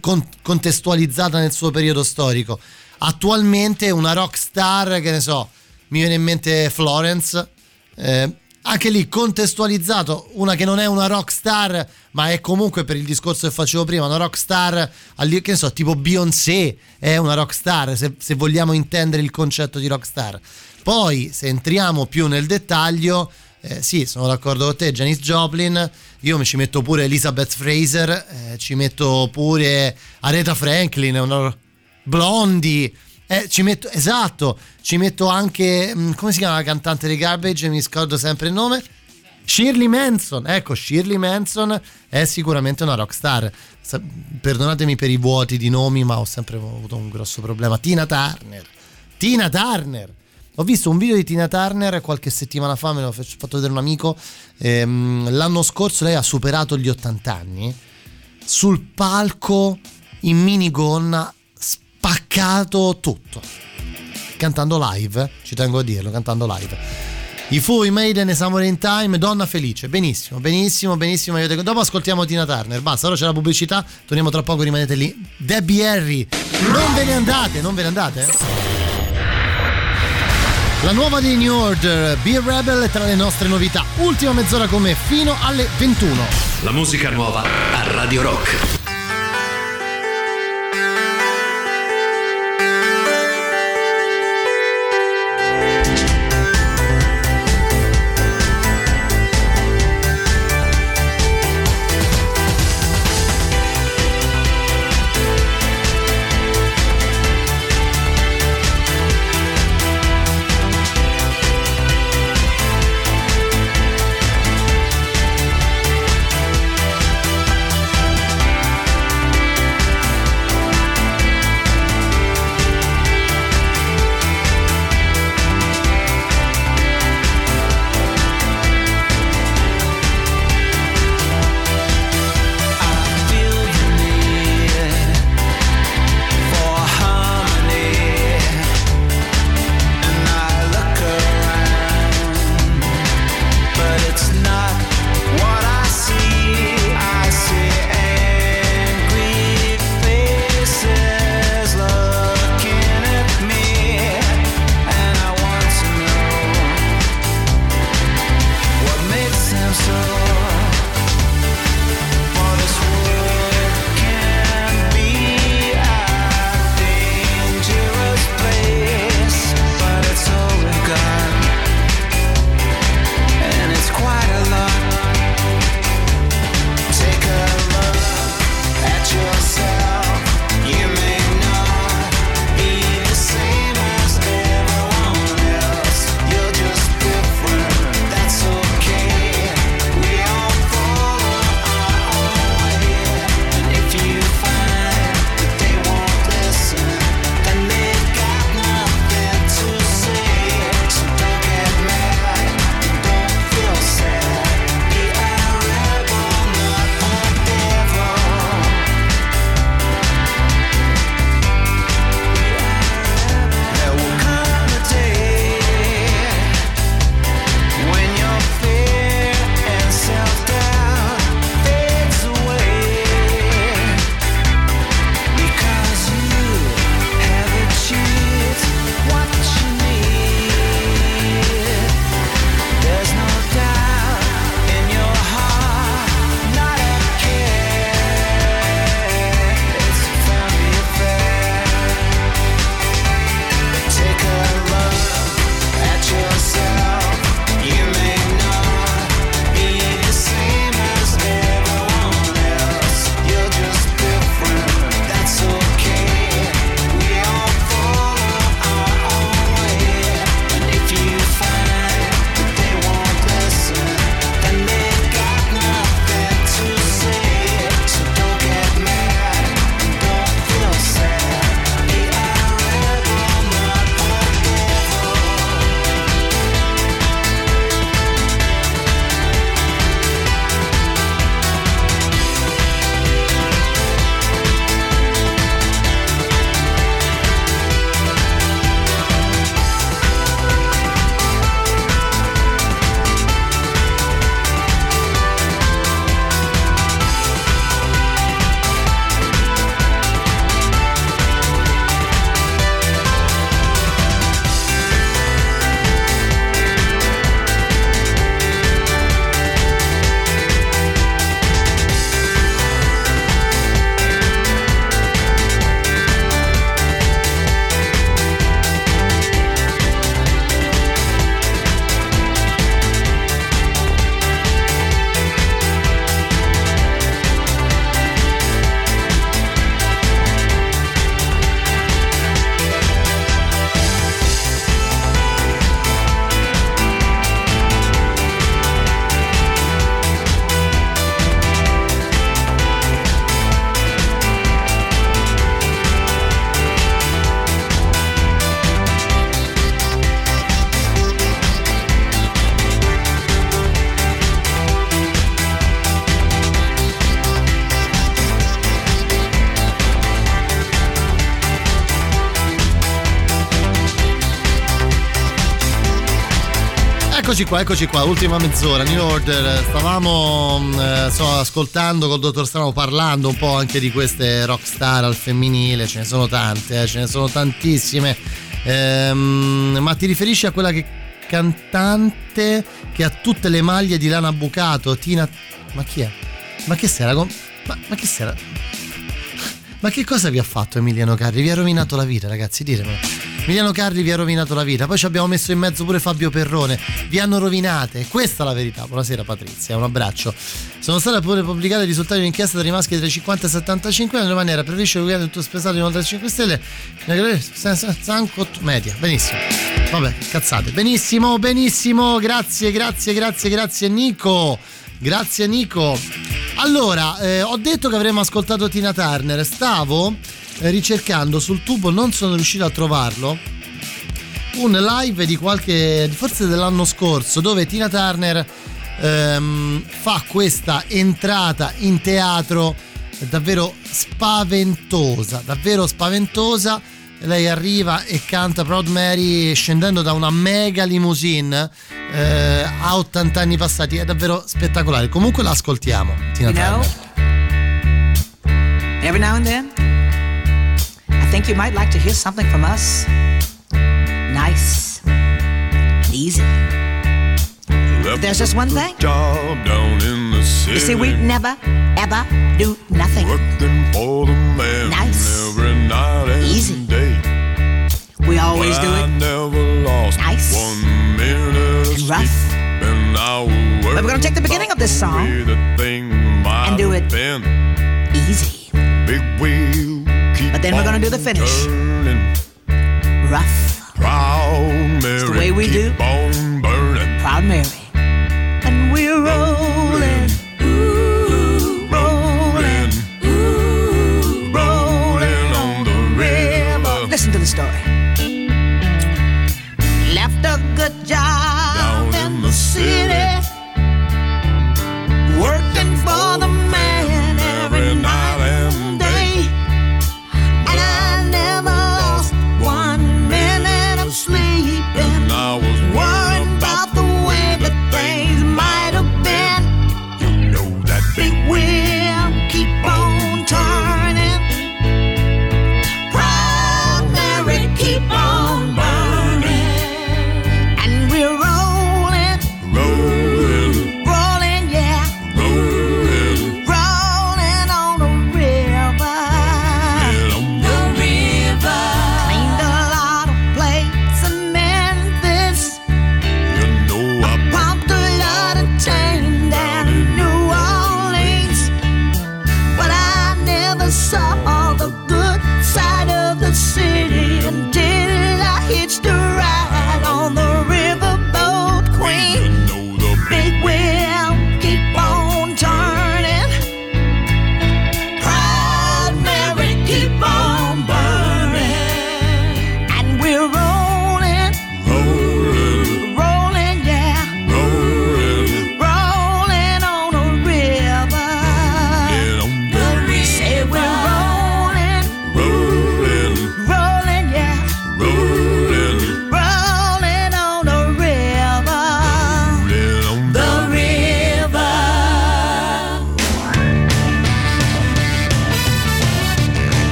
con, contestualizzata nel suo periodo storico. Attualmente una rockstar, che ne so, mi viene in mente Florence, eh, anche lì contestualizzato, una che non è una rockstar, ma è comunque per il discorso che facevo prima, una rockstar, che ne so, tipo Beyoncé è una rockstar, se, se vogliamo intendere il concetto di rockstar. Poi, se entriamo più nel dettaglio, eh, sì, sono d'accordo con te, Janice Joplin, io mi ci metto pure Elizabeth Fraser, eh, ci metto pure Aretha Franklin, una Blondie, eh, ci metto, esatto, ci metto anche, mm, come si chiama la cantante di Garbage? Mi scordo sempre il nome. Shirley Manson, ecco, Shirley Manson è sicuramente una rockstar. Perdonatemi per i vuoti di nomi, ma ho sempre avuto un grosso problema. Tina Turner, Tina Turner. Ho visto un video di Tina Turner qualche settimana fa, me l'ho fatto vedere un amico. Ehm, l'anno scorso lei ha superato gli 80 anni. Sul palco in minigonna spaccato tutto. Cantando live, ci tengo a dirlo, cantando live. I Fu, i Maiden e in Time, Donna Felice. Benissimo, benissimo, benissimo. Dopo ascoltiamo Tina Turner. Basta, ora c'è la pubblicità. Torniamo tra poco, rimanete lì. Debbie Harry, non ve ne andate, non ve ne andate. La nuova di New Order, Be Rebel è tra le nostre novità. Ultima mezz'ora con me fino alle 21. La musica nuova a Radio Rock. Eccoci qua, eccoci qua, ultima mezz'ora, New Order. Stavamo mm, eh, so, ascoltando col dottor Strano, parlando un po' anche di queste rockstar al femminile, ce ne sono tante, eh, ce ne sono tantissime. Ehm, ma ti riferisci a quella che cantante che ha tutte le maglie di lana bucato, Tina... Ma chi è? Ma che sera? Ma, ma che sera? Ma che cosa vi ha fatto Emiliano Carri? Vi ha rovinato la vita, ragazzi, ditemelo. Emiliano Carri vi ha rovinato la vita. Poi ci abbiamo messo in mezzo pure Fabio Perrone. Vi hanno rovinate. Questa è la verità. Buonasera Patrizia, un abbraccio. Sono state pure pubblicate i risultati di un'inchiesta tra i maschi tra i 50 e i 75 anni. In maniera preferisce il weekend tutto spesato in oltre 5 stelle. Zancot media. Benissimo. Vabbè, cazzate. Benissimo, benissimo. Grazie, grazie, grazie, grazie Nico. Grazie Nico. Allora, eh, ho detto che avremmo ascoltato Tina Turner. Stavo ricercando sul tubo, non sono riuscito a trovarlo. Un live di qualche, forse dell'anno scorso, dove Tina Turner ehm, fa questa entrata in teatro davvero spaventosa, davvero spaventosa. Lei arriva e canta Proud Mary scendendo da una mega limousine eh, a 80 anni passati, è davvero spettacolare. Comunque l'ascoltiamo. Tina you Turner. Know, every now and then, think you might like to hear something from us. Nice, easy. But there's just one thing. You see, we never, ever do nothing. nice, easy. We always do it. Nice rough. But we're gonna take the beginning of this song and do it easy. But then we're gonna do the finish. Rough. Proud Mary. It's the way we do. Proud Mary.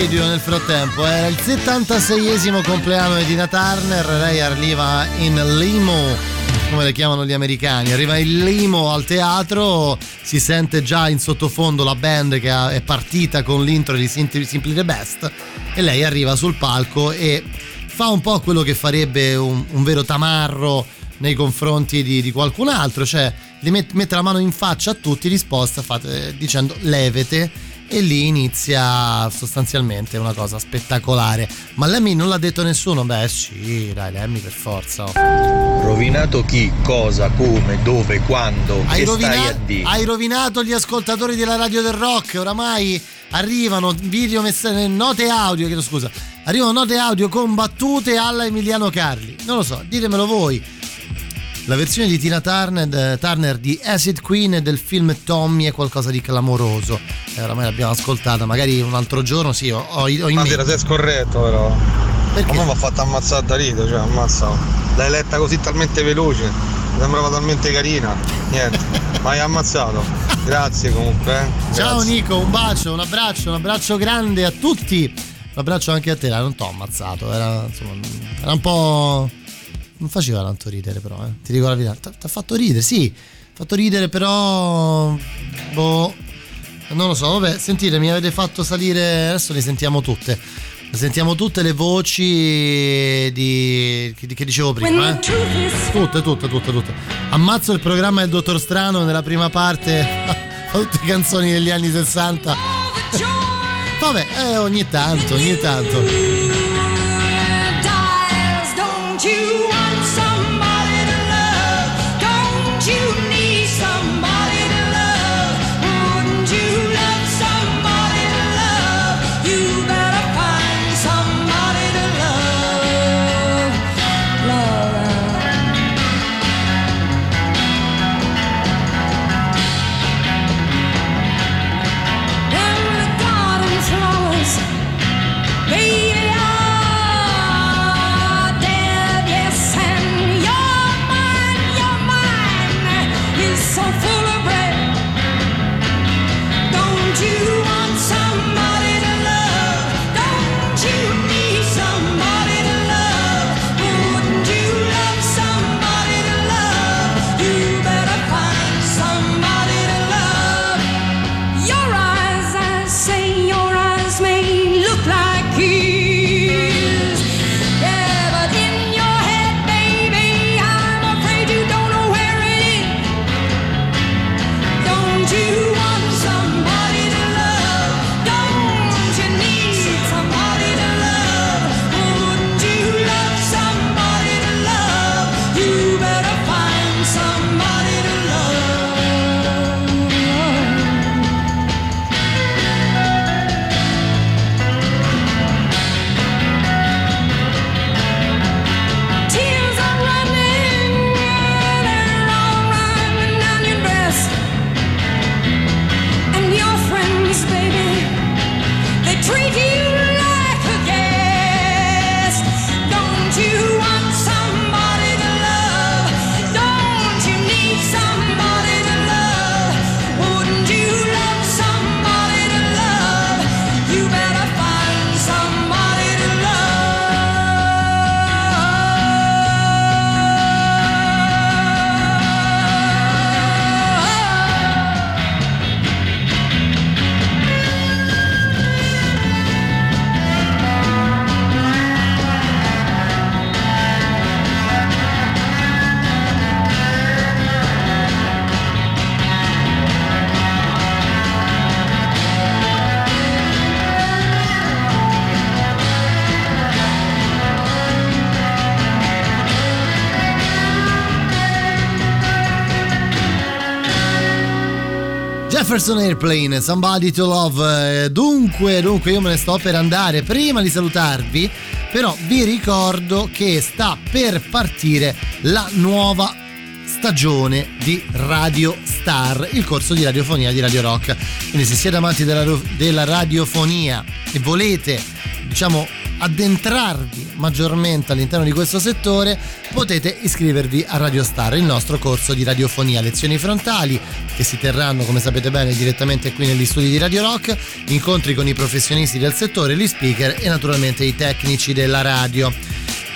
Video nel frattempo. Era il 76esimo compleanno di Tina Turner. Lei arriva in limo, come le chiamano gli americani. Arriva in limo al teatro, si sente già in sottofondo la band che è partita con l'intro di Simply the Best. E lei arriva sul palco e fa un po' quello che farebbe un, un vero tamarro nei confronti di, di qualcun altro, cioè li met, mette la mano in faccia a tutti, risposta fate, dicendo levete e lì inizia sostanzialmente una cosa spettacolare. Ma Lemmy non l'ha detto nessuno? Beh sì, dai Lemmy per forza. Rovinato chi, cosa, come, dove, quando, hai che rovina- stai a dire? Hai rovinato gli ascoltatori della radio del rock, oramai arrivano video messe- note audio, chiedo scusa, arrivano note audio combattute alla Emiliano Carli. Non lo so, ditemelo voi la versione di Tina Turner, eh, Turner, di Acid Queen del film Tommy è qualcosa di clamoroso. Eh, oramai l'abbiamo ascoltata, magari un altro giorno sì, ho, ho, ho in mente. Stasera sei scorretto però. Perché? Ma mi ha fatto ammazzare da rito, cioè ammazza. L'hai letta così talmente veloce, mi sembrava talmente carina. Niente, <laughs> ma hai ammazzato. Grazie comunque. Eh. Grazie. Ciao Nico, un bacio, un abbraccio, un abbraccio grande a tutti. Un abbraccio anche a te, non t'ho ammazzato, era, insomma, era un po' non faceva tanto ridere però, eh. ti dico la verità, ti ha fatto ridere, sì, ha fatto ridere però, boh, non lo so, vabbè, sentite, mi avete fatto salire, adesso le sentiamo tutte, le sentiamo tutte le voci di, che, che dicevo prima, eh. tutte, tutte, tutte, tutte. Ammazzo il programma del Dottor Strano nella prima parte, <laughs> tutte canzoni degli anni 60. Vabbè, eh, ogni tanto, ogni tanto. Jefferson Airplane, Somebody to Love. Eh, dunque, dunque, io me ne sto per andare. Prima di salutarvi, però, vi ricordo che sta per partire la nuova stagione di Radio Star, il corso di radiofonia di Radio Rock. Quindi, se siete amanti della, della radiofonia e volete, diciamo, addentrarvi maggiormente all'interno di questo settore, potete iscrivervi a Radio Star, il nostro corso di radiofonia, lezioni frontali che si terranno, come sapete bene, direttamente qui negli studi di Radio Rock, incontri con i professionisti del settore, gli speaker e naturalmente i tecnici della radio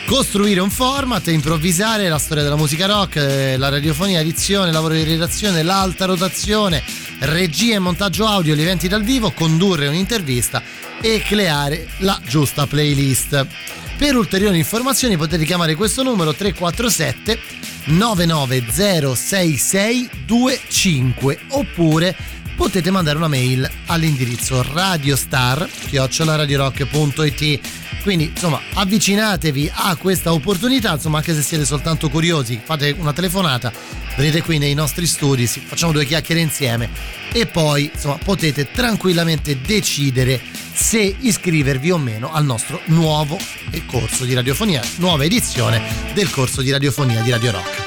costruire un format, improvvisare la storia della musica rock, eh, la radiofonia, edizione, lavoro di redazione, l'alta rotazione, regia e montaggio audio, gli eventi dal vivo, condurre un'intervista e creare la giusta playlist. Per ulteriori informazioni potete chiamare questo numero 347 9906625 oppure potete mandare una mail all'indirizzo radiostar@radiorock.it quindi insomma avvicinatevi a questa opportunità, insomma anche se siete soltanto curiosi, fate una telefonata, venite qui nei nostri studi, facciamo due chiacchiere insieme e poi insomma potete tranquillamente decidere se iscrivervi o meno al nostro nuovo corso di radiofonia, nuova edizione del corso di radiofonia di Radio Rock.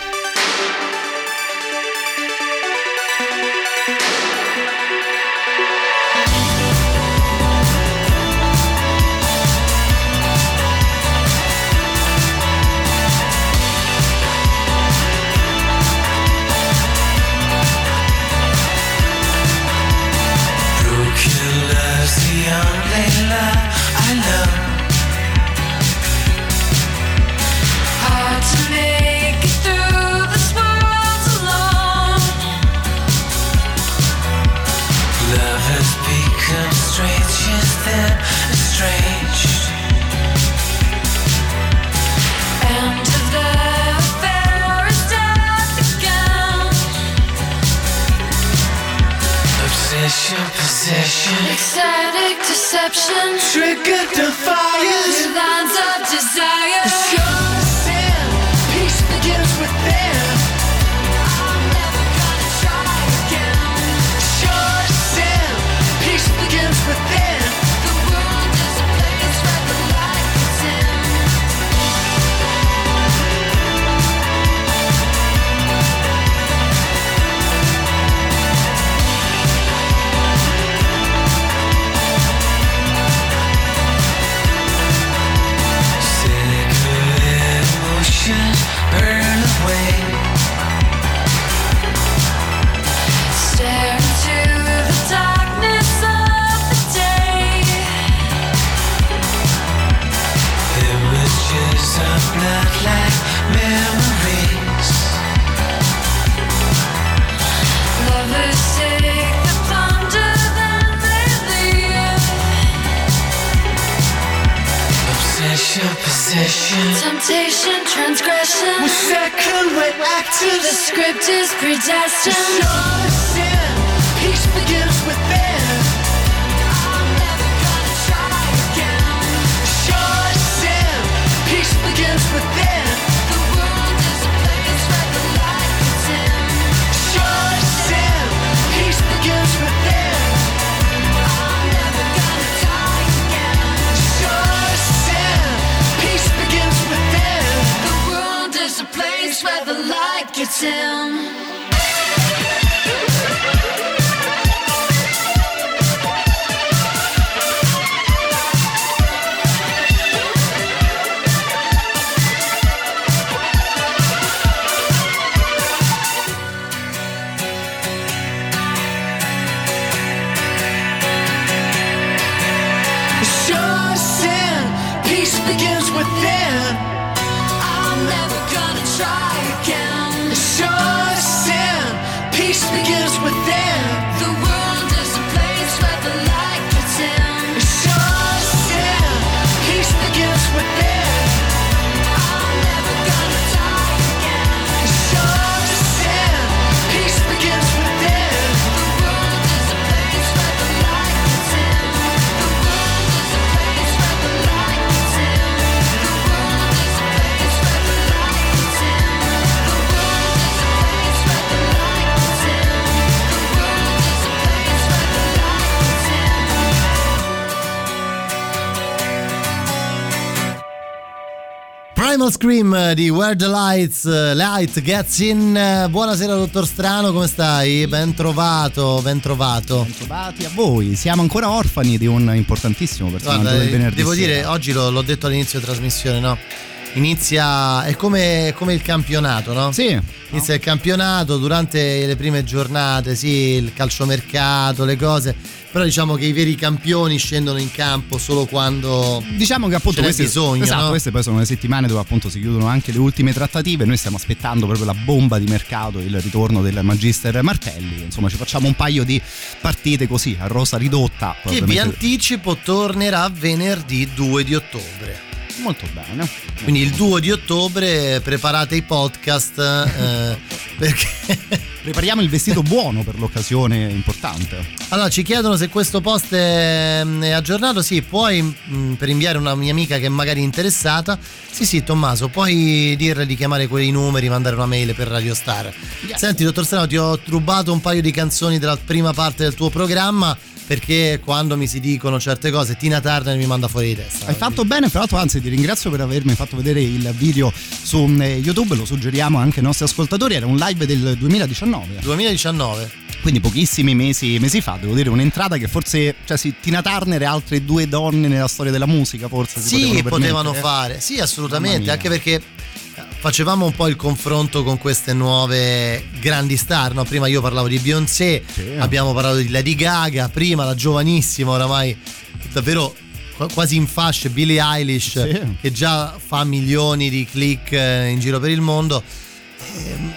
deception. Ecstatic deception. Triggered the fire. Lines of desire. Temptation, transgression. We're second, we're active. The script is predestined. Scream di Where the Lights Light Gets In. Buonasera dottor Strano, come stai? Ben trovato, ben trovato. Ben trovati a voi. Siamo ancora orfani di un importantissimo personaggio Guarda, del venerdì. Devo sera. dire, oggi l'ho, l'ho detto all'inizio della trasmissione, no? Inizia è come, come, il campionato, no? Sì. Inizia il campionato durante le prime giornate, sì, il calciomercato, le cose però diciamo che i veri campioni scendono in campo solo quando diciamo che appunto queste, bisogno, esatto, no? queste poi sono le settimane dove appunto si chiudono anche le ultime trattative noi stiamo aspettando proprio la bomba di mercato il ritorno del Magister Martelli insomma ci facciamo un paio di partite così a rosa ridotta che vi anticipo tornerà venerdì 2 di ottobre molto bene. Quindi il 2 di ottobre preparate i podcast eh, <laughs> perché... Prepariamo il vestito buono per l'occasione importante. Allora, ci chiedono se questo post è, è aggiornato. Sì, puoi mh, mm, per inviare una mia amica che è magari interessata. Sì, sì, Tommaso, puoi dirle di chiamare quei numeri, mandare una mail per Radio Star. Yes. Senti, dottor Strano, ti ho rubato un paio di canzoni della prima parte del tuo programma perché quando mi si dicono certe cose Tina Turner mi manda fuori di testa. Hai fatto bene, fra l'altro anzi ti ringrazio per avermi fatto vedere il video su eh, YouTube, lo suggeriamo anche ai nostri ascoltatori, era un live del 2019. 2019 quindi pochissimi mesi, mesi, fa, devo dire un'entrata che forse, cioè sì, Tina Turner e altre due donne nella storia della musica forse si sì, potevano, potevano fare, sì assolutamente, anche perché facevamo un po' il confronto con queste nuove grandi star, no? prima io parlavo di Beyoncé, sì. abbiamo parlato di Lady Gaga, prima la giovanissima oramai davvero quasi in fasce Billie Eilish sì. che già fa milioni di click eh, in giro per il mondo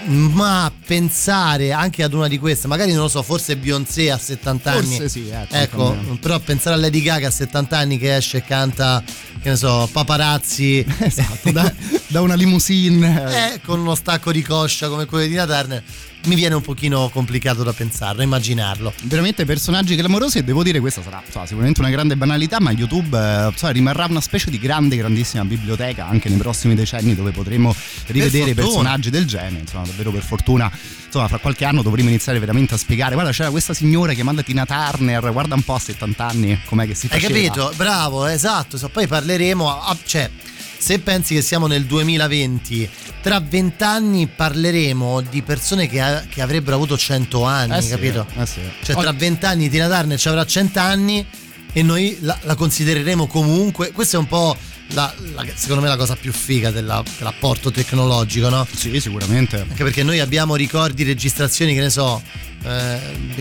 ma pensare anche ad una di queste, magari non lo so, forse Beyoncé a 70 forse anni. Forse sì, ecco, ecco però pensare a Lady Gaga a 70 anni che esce e canta, che ne so, paparazzi. <laughs> Esatto, da, da, una limousine. Eh, con uno stacco di coscia come quello di Tina Turner mi viene un pochino complicato da pensarlo, immaginarlo. Veramente personaggi clamorosi e devo dire questa sarà so, sicuramente una grande banalità, ma YouTube eh, so, rimarrà una specie di grande, grandissima biblioteca anche nei prossimi decenni dove potremo rivedere personaggi del genere, insomma davvero per fortuna, insomma fra qualche anno dovremo iniziare veramente a spiegare, guarda c'era questa signora chiamata Tina Turner, guarda un po' a 70 anni com'è che si faceva. Hai capito? Bravo, esatto, so, poi parleremo, a, cioè se pensi che siamo nel 2020, tra vent'anni parleremo di persone che, che, avrebbero avuto 100 anni, eh sì, capito? Eh sì. Cioè tra vent'anni Tina Turner ci avrà 100 anni e noi la, la, considereremo comunque. Questo è un po'. La, la, secondo me la cosa più figa della, dell'apporto tecnologico, no? Sì, sicuramente. Anche perché noi abbiamo ricordi, registrazioni, che ne so, eh,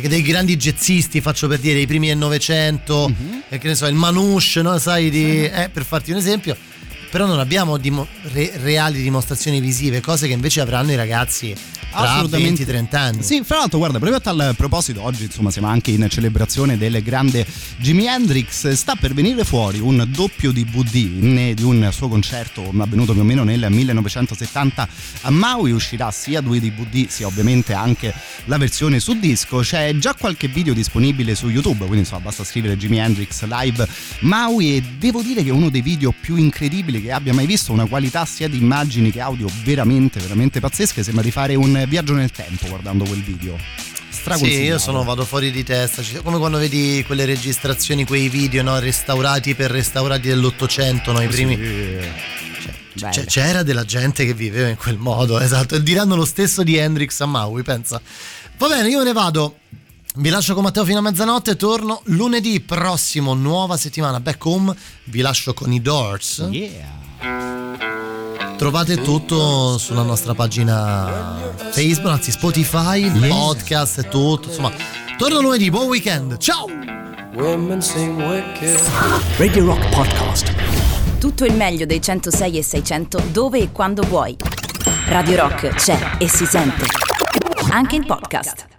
dei grandi jazzisti, faccio per dire, i primi del Novecento, mm-hmm. che ne so, il Manouche, no? Sai, di, eh, per farti un esempio però non abbiamo dimo- re- reali dimostrazioni visive, cose che invece avranno i ragazzi tra 20-30 anni. Sì, fra l'altro, guarda, proprio a tal proposito, oggi insomma siamo anche in celebrazione del grande Jimi Hendrix. Sta per venire fuori un doppio DVD di un suo concerto avvenuto più o meno nel 1970 a Maui. Uscirà sia due DVD, sia ovviamente anche la versione su disco. C'è già qualche video disponibile su YouTube, quindi insomma basta scrivere Jimi Hendrix live Maui e devo dire che è uno dei video più incredibili che abbia mai visto, una qualità sia di immagini che audio veramente, veramente pazzesche. Sembra di fare un viaggio nel tempo guardando quel video. Sì, io sono, vado fuori di testa. Come quando vedi quelle registrazioni, quei video no, restaurati per restaurati dell'Ottocento, no, i primi. Sì. Cioè, c'era della gente che viveva in quel modo, <laughs> esatto. Diranno lo stesso di Hendrix a Maui, pensa. Va bene, io ne vado. Vi lascio con Matteo fino a mezzanotte, torno lunedì prossimo, nuova settimana, back home. Vi lascio con i Doors. Yeah. Trovate tutto sulla nostra pagina Facebook, anzi Spotify, yeah. podcast e tutto. Insomma, torno lunedì, buon weekend. Ciao! Radio Rock Podcast. Tutto il meglio dei 106 e 600 dove e quando vuoi. Radio Rock c'è e si sente. Anche in podcast.